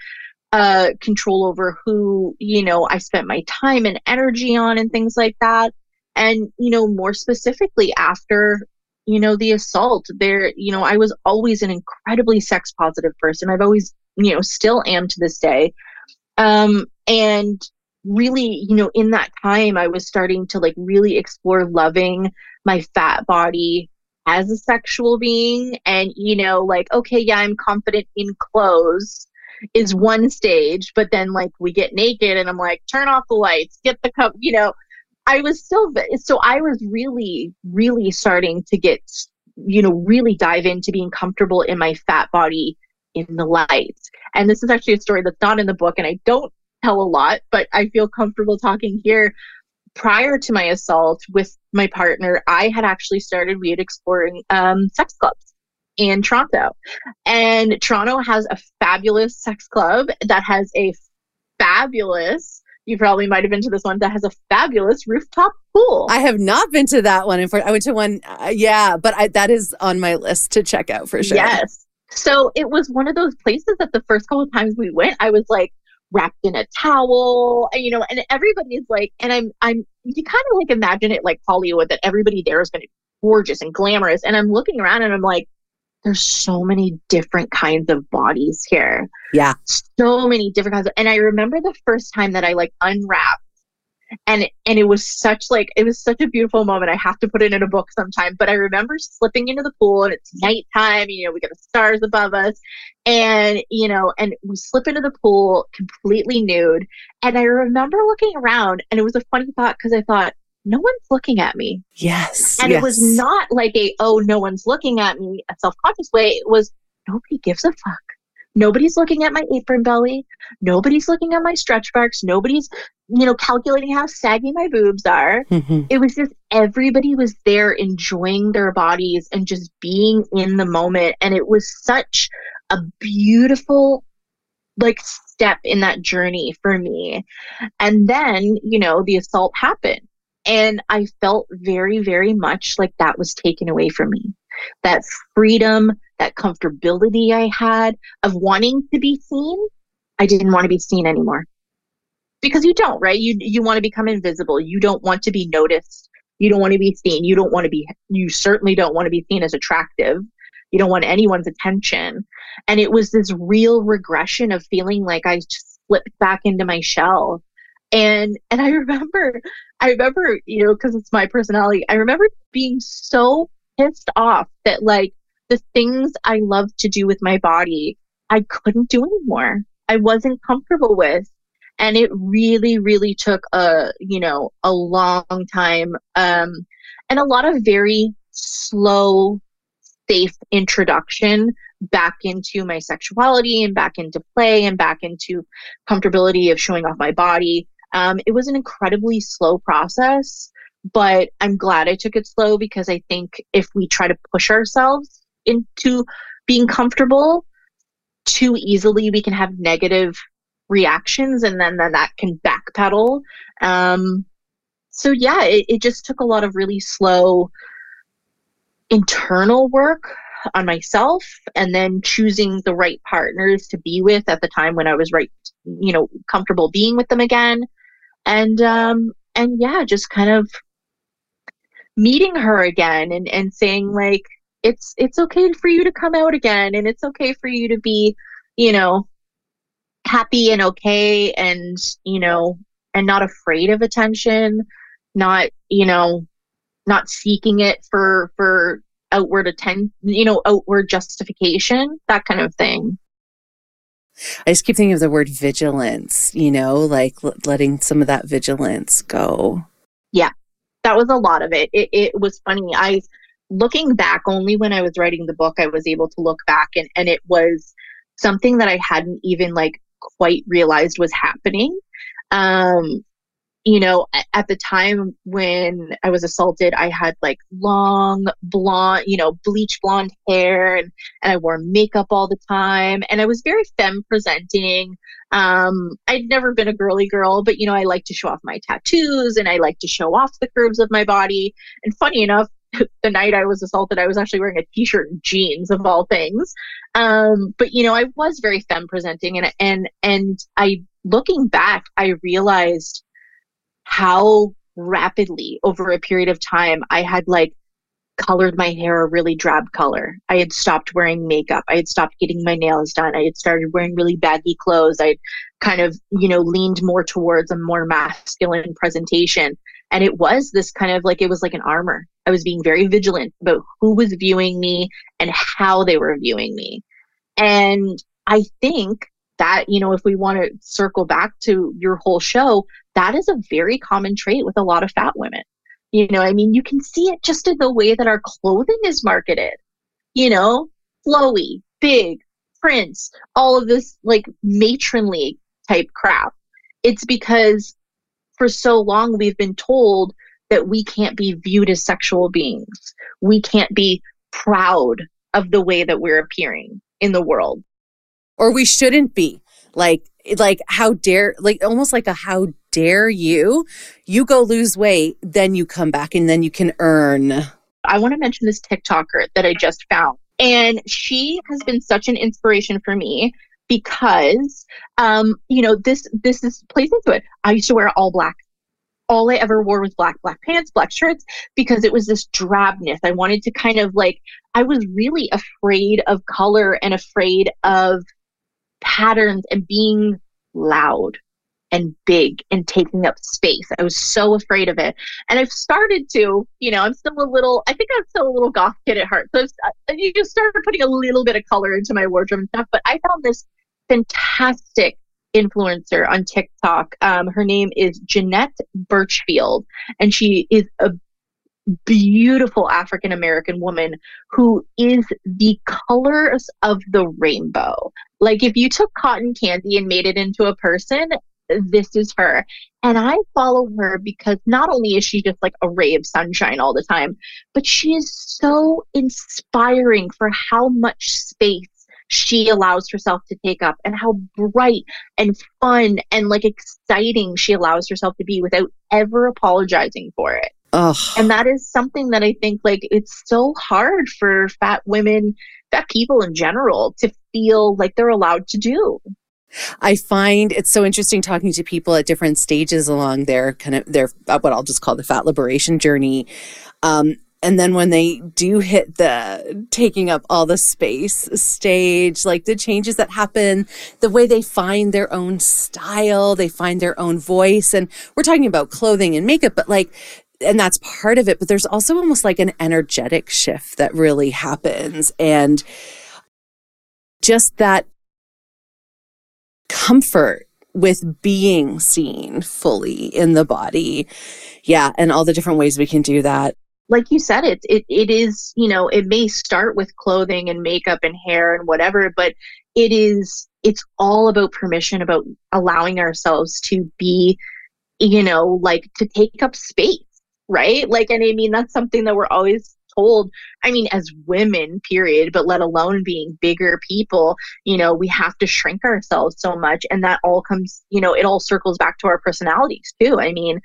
uh, control over who, you know, I spent my time and energy on and things like that. And, you know, more specifically after you know, the assault. There, you know, I was always an incredibly sex positive person. I've always, you know, still am to this day. Um, and really, you know, in that time, I was starting to like really explore loving my fat body as a sexual being. And, you know, like, okay, yeah, I'm confident in clothes is one stage, but then like we get naked and I'm like, turn off the lights, get the cup, you know, I was still so I was really really starting to get you know really dive into being comfortable in my fat body in the light. And this is actually a story that's not in the book and I don't tell a lot, but I feel comfortable talking here. Prior to my assault with my partner, I had actually started we had exploring um, sex clubs in Toronto. And Toronto has a fabulous sex club that has a fabulous you probably might have been to this one that has a fabulous rooftop pool. I have not been to that one. I went to one, uh, yeah, but I, that is on my list to check out for sure. Yes. So it was one of those places that the first couple of times we went, I was like wrapped in a towel, and you know, and everybody's like, and I'm, I'm, you kind of like imagine it like Hollywood that everybody there is going to be gorgeous and glamorous, and I'm looking around and I'm like, there's so many different kinds of bodies here. Yeah. So many different kinds of, and I remember the first time that I like unwrapped and and it was such like it was such a beautiful moment. I have to put it in a book sometime. But I remember slipping into the pool and it's nighttime, you know, we got the stars above us. And, you know, and we slip into the pool completely nude. And I remember looking around and it was a funny thought because I thought, no one's looking at me. Yes. And yes. it was not like a, oh, no one's looking at me, a self conscious way. It was, nobody gives a fuck. Nobody's looking at my apron belly. Nobody's looking at my stretch marks. Nobody's, you know, calculating how saggy my boobs are. Mm-hmm. It was just everybody was there enjoying their bodies and just being in the moment. And it was such a beautiful, like, step in that journey for me. And then, you know, the assault happened. And I felt very, very much like that was taken away from me. That freedom, that comfortability I had of wanting to be seen, I didn't want to be seen anymore. Because you don't, right? You you want to become invisible. You don't want to be noticed. You don't want to be seen. You don't want to be you certainly don't want to be seen as attractive. You don't want anyone's attention. And it was this real regression of feeling like I just slipped back into my shell. And and I remember I remember, you know, because it's my personality, I remember being so pissed off that like the things I love to do with my body, I couldn't do anymore. I wasn't comfortable with. And it really, really took a, you know, a long time um, and a lot of very slow, safe introduction back into my sexuality and back into play and back into comfortability of showing off my body. Um, it was an incredibly slow process, but I'm glad I took it slow because I think if we try to push ourselves into being comfortable too easily, we can have negative reactions and then, then that can backpedal. Um, so yeah, it, it just took a lot of really slow internal work on myself and then choosing the right partners to be with at the time when I was right, you know, comfortable being with them again. And um and yeah, just kind of meeting her again and and saying like it's it's okay for you to come out again and it's okay for you to be, you know, happy and okay and, you know, and not afraid of attention, not, you know, not seeking it for for outward attend you know outward justification that kind of thing I just keep thinking of the word vigilance, you know, like l- letting some of that vigilance go. Yeah, that was a lot of it. It, it was funny. I, looking back, only when I was writing the book, I was able to look back and, and it was something that I hadn't even like quite realized was happening. Um, you know, at the time when I was assaulted, I had like long blonde, you know, bleach blonde hair and, and I wore makeup all the time. And I was very femme presenting. Um, I'd never been a girly girl, but you know, I like to show off my tattoos and I like to show off the curves of my body. And funny enough, the night I was assaulted, I was actually wearing a t-shirt and jeans of all things. Um, but you know, I was very femme presenting and, and, and I, looking back, I realized how rapidly over a period of time I had like colored my hair a really drab color. I had stopped wearing makeup. I had stopped getting my nails done. I had started wearing really baggy clothes. I kind of, you know, leaned more towards a more masculine presentation. And it was this kind of like, it was like an armor. I was being very vigilant about who was viewing me and how they were viewing me. And I think that, you know, if we want to circle back to your whole show, that is a very common trait with a lot of fat women. You know, I mean, you can see it just in the way that our clothing is marketed. You know, flowy, big, prints, all of this like matronly type crap. It's because for so long we've been told that we can't be viewed as sexual beings. We can't be proud of the way that we're appearing in the world. Or we shouldn't be. Like like how dare like almost like a how dare you you go lose weight then you come back and then you can earn i want to mention this tiktoker that i just found and she has been such an inspiration for me because um you know this this is plays into it. I used to wear all black. All I ever wore was black, black pants, black shirts, because it was this drabness. I wanted to kind of like, I was really afraid of color and afraid of patterns and being loud and big and taking up space. I was so afraid of it. And I've started to, you know, I'm still a little, I think I'm still a little goth kid at heart. So I've, you just started putting a little bit of color into my wardrobe and stuff. But I found this fantastic influencer on TikTok. Um, her name is Jeanette Birchfield, and she is a beautiful African American woman who is the colors of the rainbow. Like if you took cotton candy and made it into a person, this is her. And I follow her because not only is she just like a ray of sunshine all the time, but she is so inspiring for how much space she allows herself to take up and how bright and fun and like exciting she allows herself to be without ever apologizing for it. Ugh. And that is something that I think like it's so hard for fat women, fat people in general to feel like they're allowed to do. I find it's so interesting talking to people at different stages along their kind of their uh, what I'll just call the fat liberation journey. Um, and then when they do hit the taking up all the space stage, like the changes that happen, the way they find their own style, they find their own voice. And we're talking about clothing and makeup, but like and that's part of it but there's also almost like an energetic shift that really happens and just that comfort with being seen fully in the body yeah and all the different ways we can do that like you said it it, it is you know it may start with clothing and makeup and hair and whatever but it is it's all about permission about allowing ourselves to be you know like to take up space right? Like, and I mean, that's something that we're always told. I mean, as women, period, but let alone being bigger people, you know, we have to shrink ourselves so much. And that all comes, you know, it all circles back to our personalities too. I mean,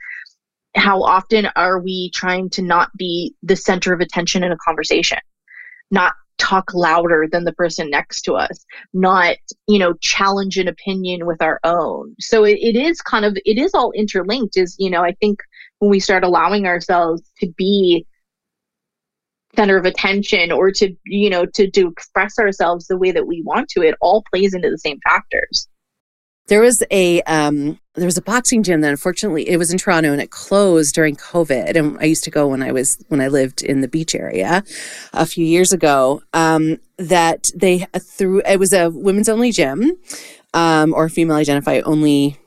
how often are we trying to not be the center of attention in a conversation? Not talk louder than the person next to us not you know challenge an opinion with our own so it, it is kind of it is all interlinked is you know i think when we start allowing ourselves to be center of attention or to you know to to express ourselves the way that we want to it all plays into the same factors there was a um there was a boxing gym that unfortunately it was in Toronto and it closed during COVID. And I used to go when I was when I lived in the beach area a few years ago. Um, that they threw it was a women's only gym, um, or female identify only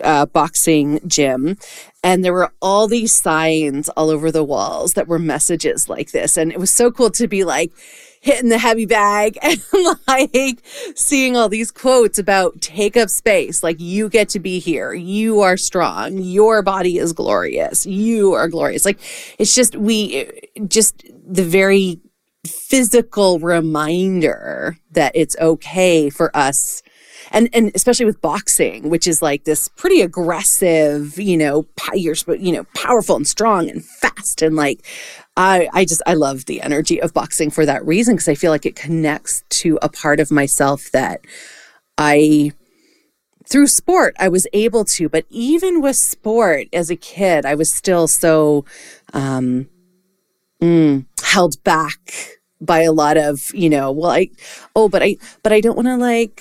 uh, boxing gym and there were all these signs all over the walls that were messages like this. And it was so cool to be like hitting the heavy bag and like seeing all these quotes about take up space. Like you get to be here. You are strong. Your body is glorious. You are glorious. Like it's just we just the very physical reminder that it's okay for us and and especially with boxing, which is like this pretty aggressive, you know, you're you know powerful and strong and fast and like I I just I love the energy of boxing for that reason because I feel like it connects to a part of myself that I through sport I was able to, but even with sport as a kid, I was still so um, mm, held back by a lot of you know well i oh but i but i don't want to like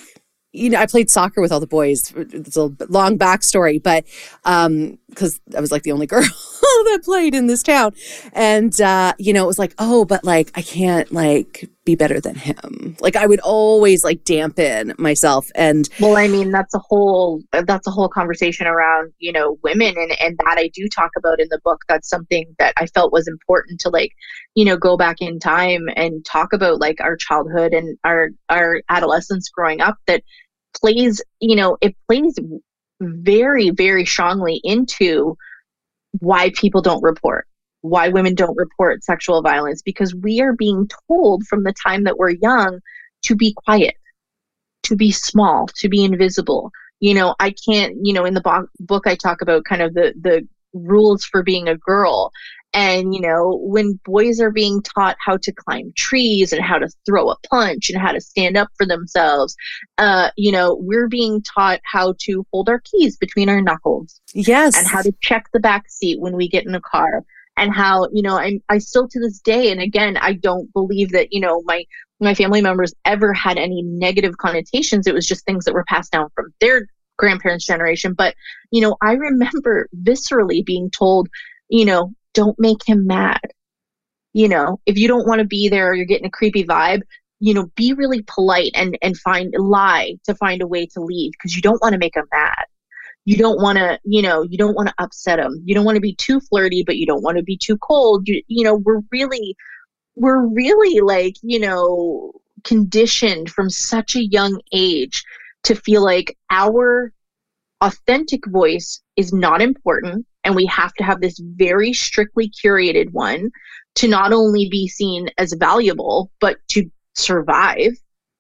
you know, I played soccer with all the boys. It's a long backstory, but um, because I was like the only girl that played in this town, and uh, you know, it was like, oh, but like I can't like be better than him. Like I would always like dampen myself, and well, I mean, that's a whole that's a whole conversation around you know women, and and that I do talk about in the book. That's something that I felt was important to like you know go back in time and talk about like our childhood and our our adolescence growing up that plays, you know, it plays very, very strongly into why people don't report, why women don't report sexual violence, because we are being told from the time that we're young to be quiet, to be small, to be invisible. You know, I can't, you know, in the bo- book, I talk about kind of the, the rules for being a girl and, you know, when boys are being taught how to climb trees and how to throw a punch and how to stand up for themselves, uh, you know, we're being taught how to hold our keys between our knuckles. Yes. And how to check the back seat when we get in a car. And how, you know, I I still to this day, and again, I don't believe that, you know, my my family members ever had any negative connotations. It was just things that were passed down from their grandparents' generation. But, you know, I remember viscerally being told, you know, don't make him mad. You know, if you don't want to be there or you're getting a creepy vibe, you know, be really polite and and find lie to find a way to leave because you don't want to make him mad. You don't want to, you know, you don't want to upset him. You don't want to be too flirty, but you don't want to be too cold. You, you know, we're really, we're really like, you know, conditioned from such a young age to feel like our authentic voice is not important and we have to have this very strictly curated one to not only be seen as valuable but to survive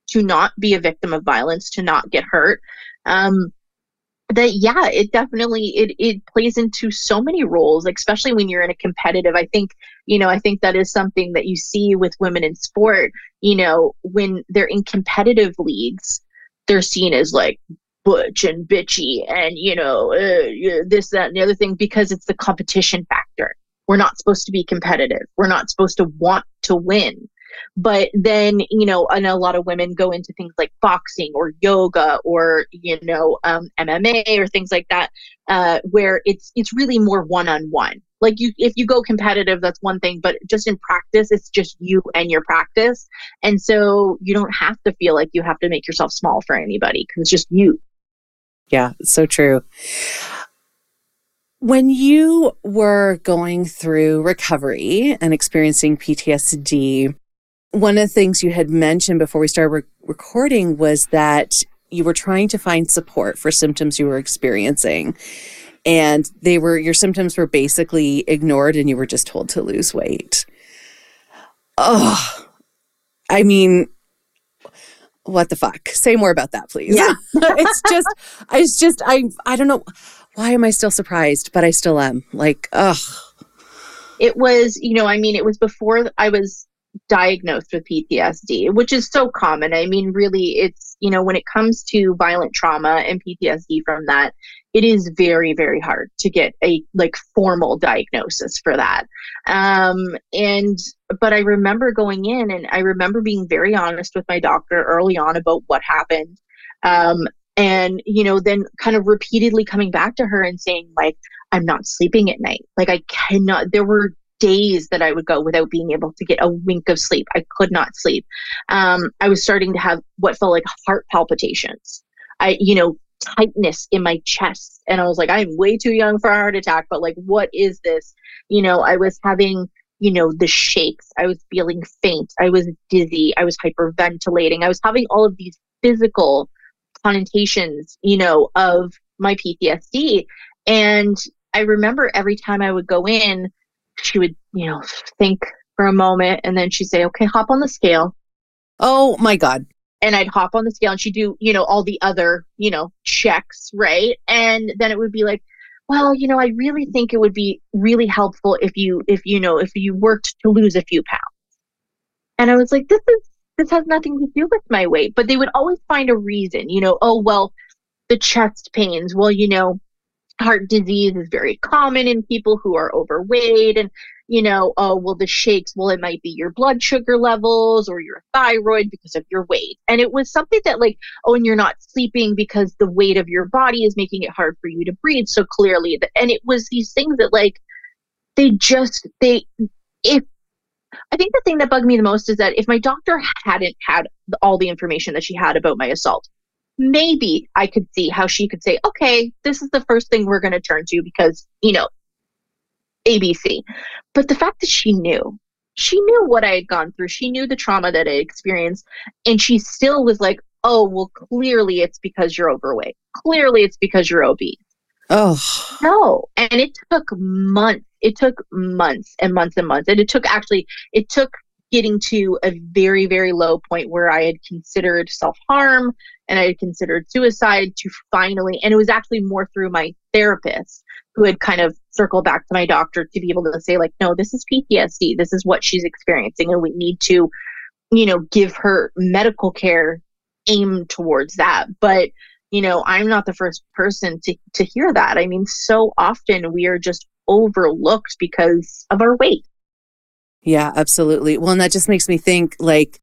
to not be a victim of violence to not get hurt. Um, that yeah it definitely it it plays into so many roles especially when you're in a competitive i think you know i think that is something that you see with women in sport you know when they're in competitive leagues they're seen as like butch and bitchy and you know uh, this that and the other thing because it's the competition factor we're not supposed to be competitive we're not supposed to want to win but then, you know, and a lot of women go into things like boxing or yoga or, you know, um, MMA or things like that, uh, where it's it's really more one on one. Like you, if you go competitive, that's one thing, but just in practice, it's just you and your practice, and so you don't have to feel like you have to make yourself small for anybody because it's just you. Yeah, so true. When you were going through recovery and experiencing PTSD, one of the things you had mentioned before we started re- recording was that you were trying to find support for symptoms you were experiencing and they were your symptoms were basically ignored and you were just told to lose weight oh i mean what the fuck? Say more about that please. Yeah. It's just it's just i i don't know. Why am i still surprised? But i still am. Like ugh. It was you know i mean it was before i was diagnosed with PTSD, which is so common. I mean, really, it's, you know, when it comes to violent trauma and PTSD from that, it is very, very hard to get a like formal diagnosis for that. Um, and, but I remember going in and I remember being very honest with my doctor early on about what happened. Um, and, you know, then kind of repeatedly coming back to her and saying, like, I'm not sleeping at night. Like, I cannot, there were days that I would go without being able to get a wink of sleep. I could not sleep. Um, I was starting to have what felt like heart palpitations. I, you know, tightness in my chest. And I was like, I'm way too young for a heart attack, but like, what is this? You know, I was having, you know, the shakes. I was feeling faint. I was dizzy. I was hyperventilating. I was having all of these physical connotations, you know, of my PTSD. And I remember every time I would go in, she would, you know, think for a moment and then she'd say, okay, hop on the scale. Oh my God. And I'd hop on the scale and she'd do, you know, all the other, you know, checks, right? And then it would be like, well, you know, I really think it would be really helpful if you, if you know, if you worked to lose a few pounds. And I was like, this is, this has nothing to do with my weight. But they would always find a reason, you know, oh, well, the chest pains. Well, you know, heart disease is very common in people who are overweight and you know oh well the shakes well it might be your blood sugar levels or your thyroid because of your weight. And it was something that like oh and you're not sleeping because the weight of your body is making it hard for you to breathe so clearly. And it was these things that like they just they if I think the thing that bugged me the most is that if my doctor hadn't had all the information that she had about my assault, maybe I could see how she could say, okay, this is the first thing we're going to turn to because, you know, ABC. But the fact that she knew, she knew what I had gone through, she knew the trauma that I experienced, and she still was like, oh, well, clearly it's because you're overweight. Clearly it's because you're obese. Oh. No. And it took months. It took months and months and months. And it took actually, it took getting to a very, very low point where I had considered self harm and I had considered suicide to finally, and it was actually more through my therapist who had kind of circled back to my doctor to be able to say, like, no, this is PTSD. This is what she's experiencing, and we need to, you know, give her medical care aimed towards that. But, you know, I'm not the first person to, to hear that. I mean, so often we are just overlooked because of our weight. Yeah, absolutely. Well, and that just makes me think like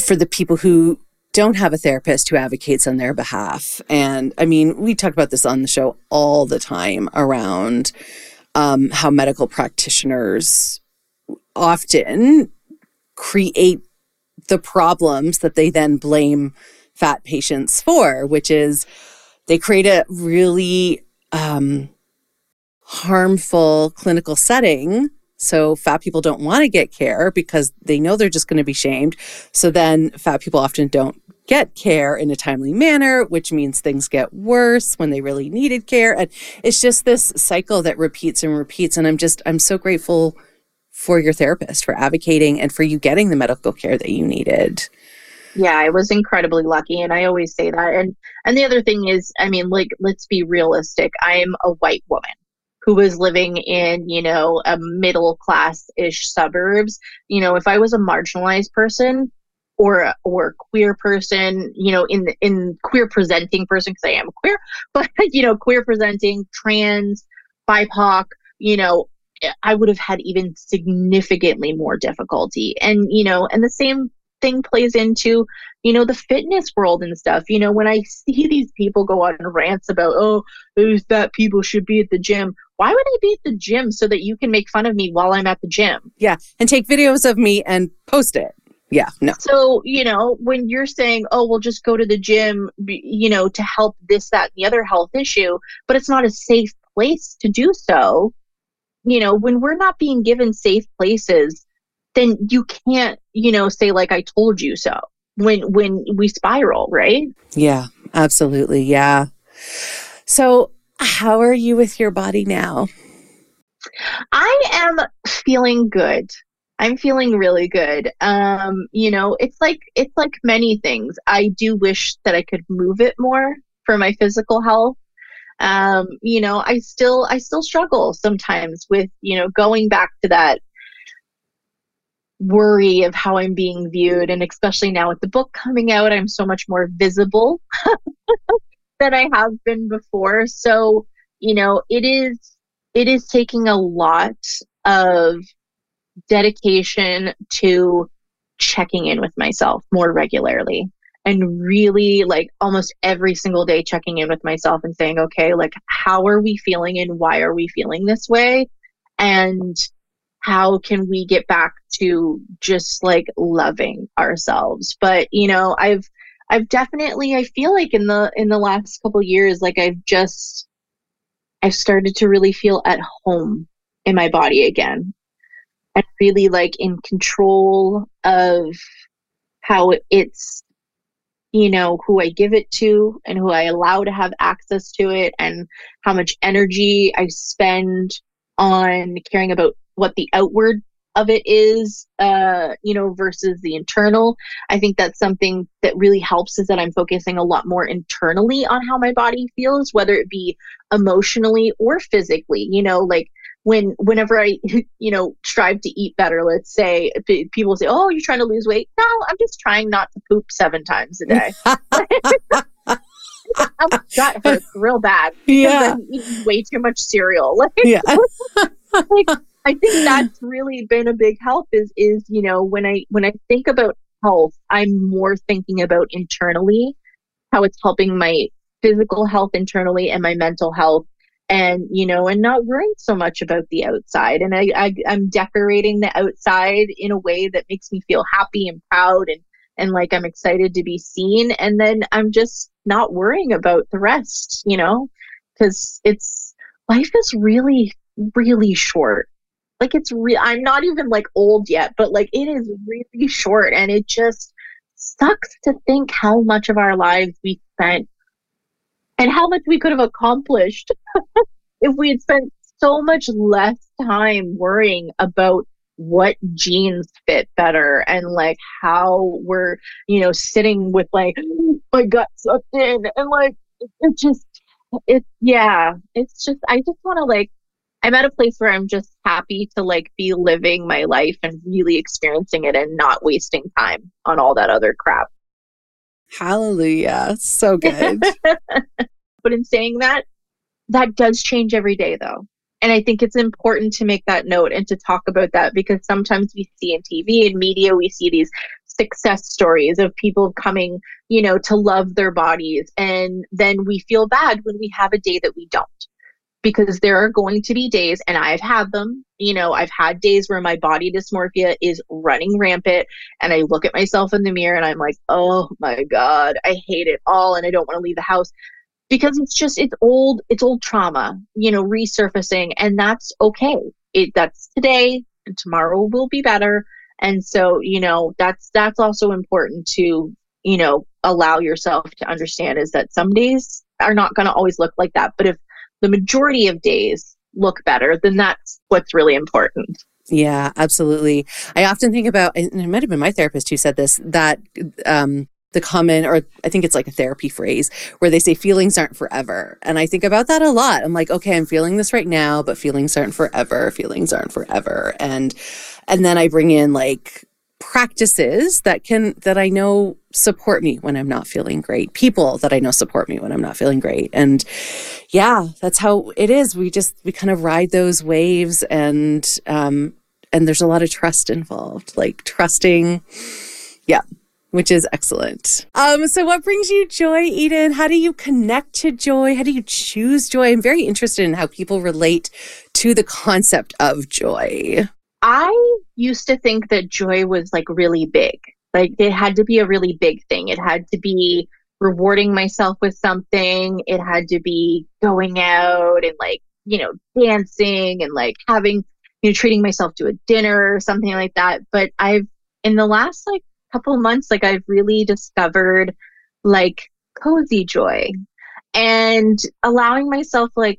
for the people who don't have a therapist who advocates on their behalf. And I mean, we talk about this on the show all the time around um, how medical practitioners often create the problems that they then blame fat patients for, which is they create a really um, harmful clinical setting. So fat people don't want to get care because they know they're just going to be shamed. So then fat people often don't get care in a timely manner, which means things get worse when they really needed care. And it's just this cycle that repeats and repeats. And I'm just, I'm so grateful for your therapist for advocating and for you getting the medical care that you needed. Yeah, I was incredibly lucky and I always say that. And and the other thing is, I mean, like let's be realistic. I am a white woman who was living in, you know, a middle class ish suburbs. You know, if I was a marginalized person or or queer person, you know, in in queer presenting person because I am queer, but you know, queer presenting, trans, BIPOC, you know, I would have had even significantly more difficulty. And, you know, and the same thing plays into, you know, the fitness world and stuff. You know, when I see these people go on rants about, oh, those people should be at the gym. Why would I be at the gym so that you can make fun of me while I'm at the gym? Yeah. And take videos of me and post it. Yeah, no. So, you know, when you're saying, oh, we'll just go to the gym, you know, to help this, that, and the other health issue, but it's not a safe place to do so, you know, when we're not being given safe places, then you can't, you know, say like I told you so. When when we spiral, right? Yeah, absolutely. Yeah. So, how are you with your body now? I am feeling good. I'm feeling really good. Um, you know, it's like it's like many things. I do wish that I could move it more for my physical health um, you know, I still I still struggle sometimes with, you know, going back to that worry of how I'm being viewed. And especially now with the book coming out, I'm so much more visible than I have been before. So, you know, it is it is taking a lot of dedication to checking in with myself more regularly and really like almost every single day checking in with myself and saying, okay, like how are we feeling and why are we feeling this way? And how can we get back to just like loving ourselves? But, you know, I've, I've definitely, I feel like in the, in the last couple years, like I've just, I've started to really feel at home in my body again. And really like in control of how it's you know, who I give it to and who I allow to have access to it and how much energy I spend on caring about what the outward of it is, uh, you know, versus the internal. I think that's something that really helps is that I'm focusing a lot more internally on how my body feels, whether it be emotionally or physically, you know, like when whenever I you know strive to eat better, let's say people say, "Oh, you're trying to lose weight." No, I'm just trying not to poop seven times a day. My gut hurts real bad. Yeah, I'm eating way too much cereal. Like, yeah. like, I think that's really been a big help. Is is you know when I when I think about health, I'm more thinking about internally how it's helping my physical health internally and my mental health and you know and not worrying so much about the outside and I, I i'm decorating the outside in a way that makes me feel happy and proud and and like i'm excited to be seen and then i'm just not worrying about the rest you know because it's life is really really short like it's real i'm not even like old yet but like it is really short and it just sucks to think how much of our lives we spent and how much we could have accomplished if we had spent so much less time worrying about what jeans fit better and like how we're you know sitting with like my gut sucked in and like it just it's yeah it's just i just want to like i'm at a place where i'm just happy to like be living my life and really experiencing it and not wasting time on all that other crap hallelujah so good but in saying that, that does change every day though. And I think it's important to make that note and to talk about that because sometimes we see in TV and media, we see these success stories of people coming, you know, to love their bodies. And then we feel bad when we have a day that we don't. Because there are going to be days, and I've had them, you know, I've had days where my body dysmorphia is running rampant, and I look at myself in the mirror and I'm like, oh my God, I hate it all, and I don't want to leave the house. Because it's just it's old it's old trauma you know resurfacing and that's okay. It that's today and tomorrow will be better and so you know that's that's also important to you know allow yourself to understand is that some days are not going to always look like that but if the majority of days look better then that's what's really important yeah absolutely i often think about and it might have been my therapist who said this that um the common, or I think it's like a therapy phrase where they say feelings aren't forever. And I think about that a lot. I'm like, okay, I'm feeling this right now, but feelings aren't forever. Feelings aren't forever. And, and then I bring in like practices that can, that I know support me when I'm not feeling great. People that I know support me when I'm not feeling great. And yeah, that's how it is. We just, we kind of ride those waves and, um, and there's a lot of trust involved, like trusting. Yeah, which is excellent. Um, so what brings you joy, Eden? How do you connect to joy? How do you choose joy? I'm very interested in how people relate to the concept of joy. I used to think that joy was like really big. Like it had to be a really big thing. It had to be rewarding myself with something. It had to be going out and like, you know, dancing and like having, you know, treating myself to a dinner or something like that. But I've, in the last like couple months, like I've really discovered like cozy joy and allowing myself like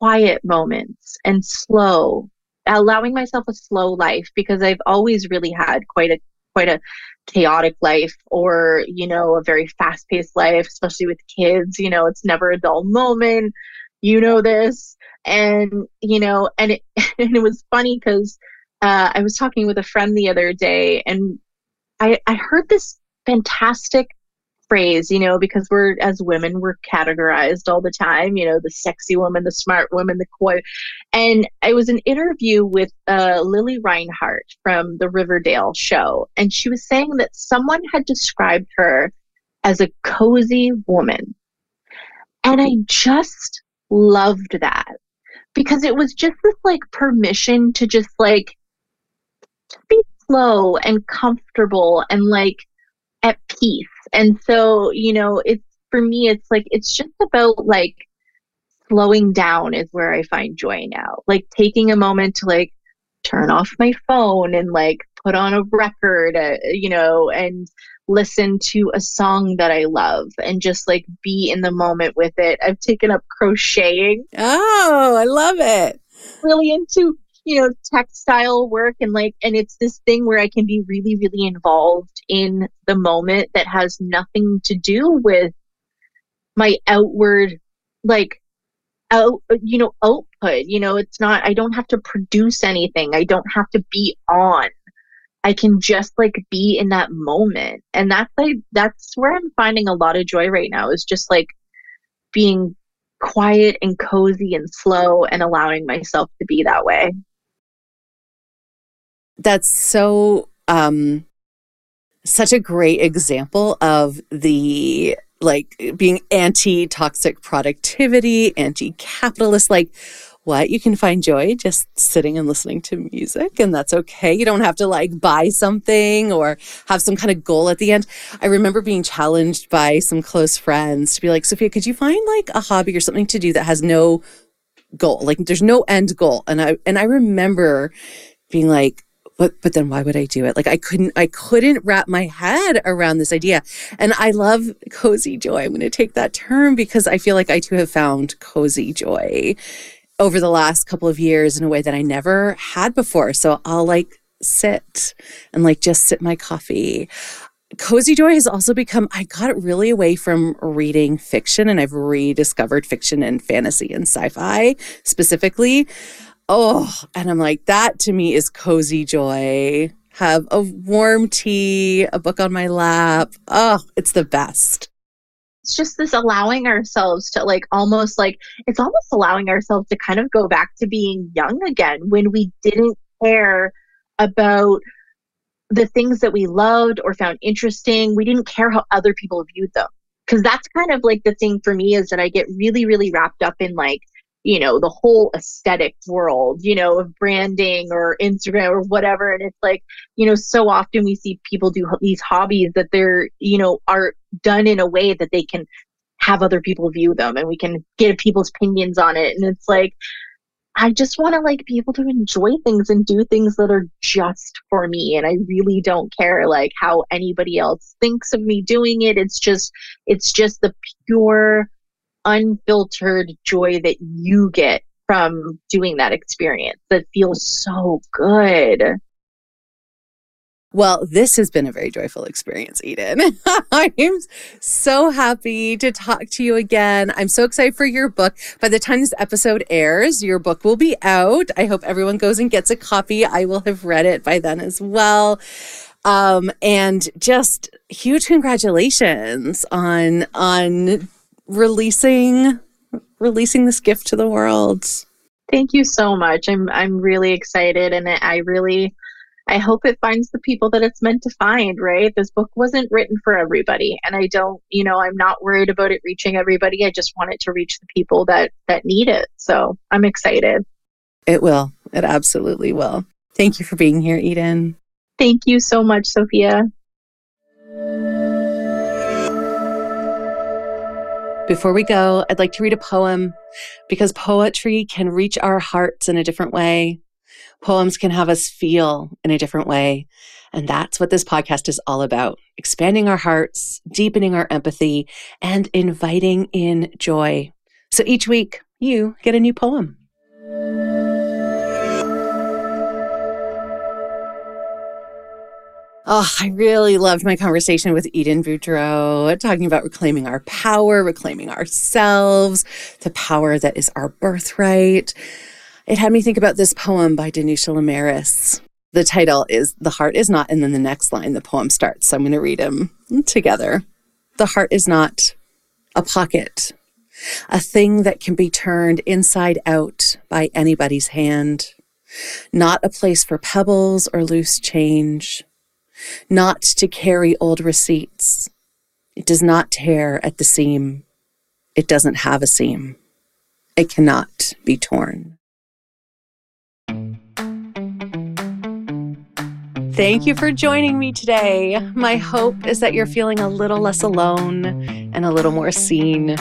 quiet moments and slow, allowing myself a slow life because I've always really had quite a quite a chaotic life or you know a very fast paced life especially with kids you know it's never a dull moment you know this. And you know and it and it was funny because uh, I was talking with a friend the other day and I, I heard this fantastic phrase, you know, because we're as women, we're categorized all the time, you know, the sexy woman, the smart woman, the coy. And it was an interview with uh, Lili Reinhart from the Riverdale show. And she was saying that someone had described her as a cozy woman. And I just loved that because it was just this like permission to just like be slow and comfortable and like at peace. And so, you know, it's for me, it's like, it's just about like slowing down is where I find joy now. Like taking a moment to like turn off my phone and like put on a record, uh, you know, and listen to a song that I love and just like be in the moment with it. I've taken up crocheting. Oh, I love it. Really into you know textile work and like and it's this thing where i can be really really involved in the moment that has nothing to do with my outward like out you know output you know it's not i don't have to produce anything. I don't have to be on. I can just like be in that moment. And that's like that's where i'm finding a lot of joy right now is just like being quiet and cozy and slow and allowing myself to be that way that's so um such a great example of the like being anti-toxic productivity, anti-capitalist like what? You can find joy just sitting and listening to music and that's okay. You don't have to like buy something or have some kind of goal at the end. I remember being challenged by some close friends to be like sophia could you find like a hobby or something to do that has no goal? Like there's no end goal. And i and i remember being like but but then why would I do it? Like I couldn't I couldn't wrap my head around this idea. And I love cozy joy. I'm going to take that term because I feel like I too have found cozy joy over the last couple of years in a way that I never had before. So I'll like sit and like just sip my coffee. Cozy Joy has also become, I got really away from reading fiction and I've rediscovered fiction and fantasy and sci fi specifically. Oh, and I'm like, that to me is cozy joy. Have a warm tea, a book on my lap. Oh, it's the best. It's just this allowing ourselves to like almost like it's almost allowing ourselves to kind of go back to being young again when we didn't care about the things that we loved or found interesting. We didn't care how other people viewed them. Because that's kind of like the thing for me is that I get really, really wrapped up in like you know, the whole aesthetic world, you know, of branding or Instagram or whatever. And it's like, you know, so often we see people do these hobbies that they're, you know, are done in a way that they can have other people view them and we can get people's opinions on it. And it's like, I just want to like be able to enjoy things and do things that are just for me. And I really don't care like how anybody else thinks of me doing it. It's just, it's just the pure unfiltered joy that you get from doing that experience that feels so good. Well, this has been a very joyful experience, Eden. I'm so happy to talk to you again. I'm so excited for your book. By the time this episode airs, your book will be out. I hope everyone goes and gets a copy. I will have read it by then as well. Um, and just huge congratulations on on releasing releasing this gift to the world. Thank you so much. I'm I'm really excited and I really I hope it finds the people that it's meant to find, right? This book wasn't written for everybody and I don't, you know, I'm not worried about it reaching everybody. I just want it to reach the people that that need it. So, I'm excited. It will. It absolutely will. Thank you for being here, Eden. Thank you so much, Sophia. Before we go, I'd like to read a poem because poetry can reach our hearts in a different way. Poems can have us feel in a different way. And that's what this podcast is all about expanding our hearts, deepening our empathy, and inviting in joy. So each week, you get a new poem. Oh, I really loved my conversation with Eden Boudreau, talking about reclaiming our power, reclaiming ourselves, the power that is our birthright. It had me think about this poem by Danusha Lameris. The title is The Heart Is Not, and then the next line, the poem starts. So I'm going to read them together. The heart is not a pocket, a thing that can be turned inside out by anybody's hand, not a place for pebbles or loose change not to carry old receipts. It does not tear at the seam. It doesn't have a seam. It cannot be torn. Thank you for joining me today. My hope is that you're feeling a little less alone and a little more seen.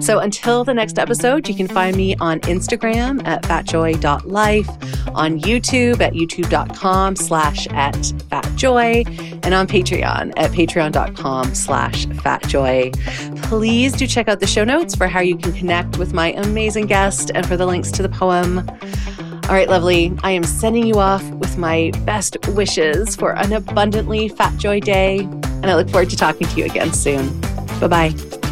So until the next episode, you can find me on Instagram at fatjoy.life, on YouTube at youtube.com slash at fatjoy, and on Patreon at patreon.com slash fatjoy. Please do check out the show notes for how you can connect with my amazing guest and for the links to the poem. All right, lovely. I am sending you off with my best wishes for an abundantly fat joy day, and I look forward to talking to you again soon. Bye bye.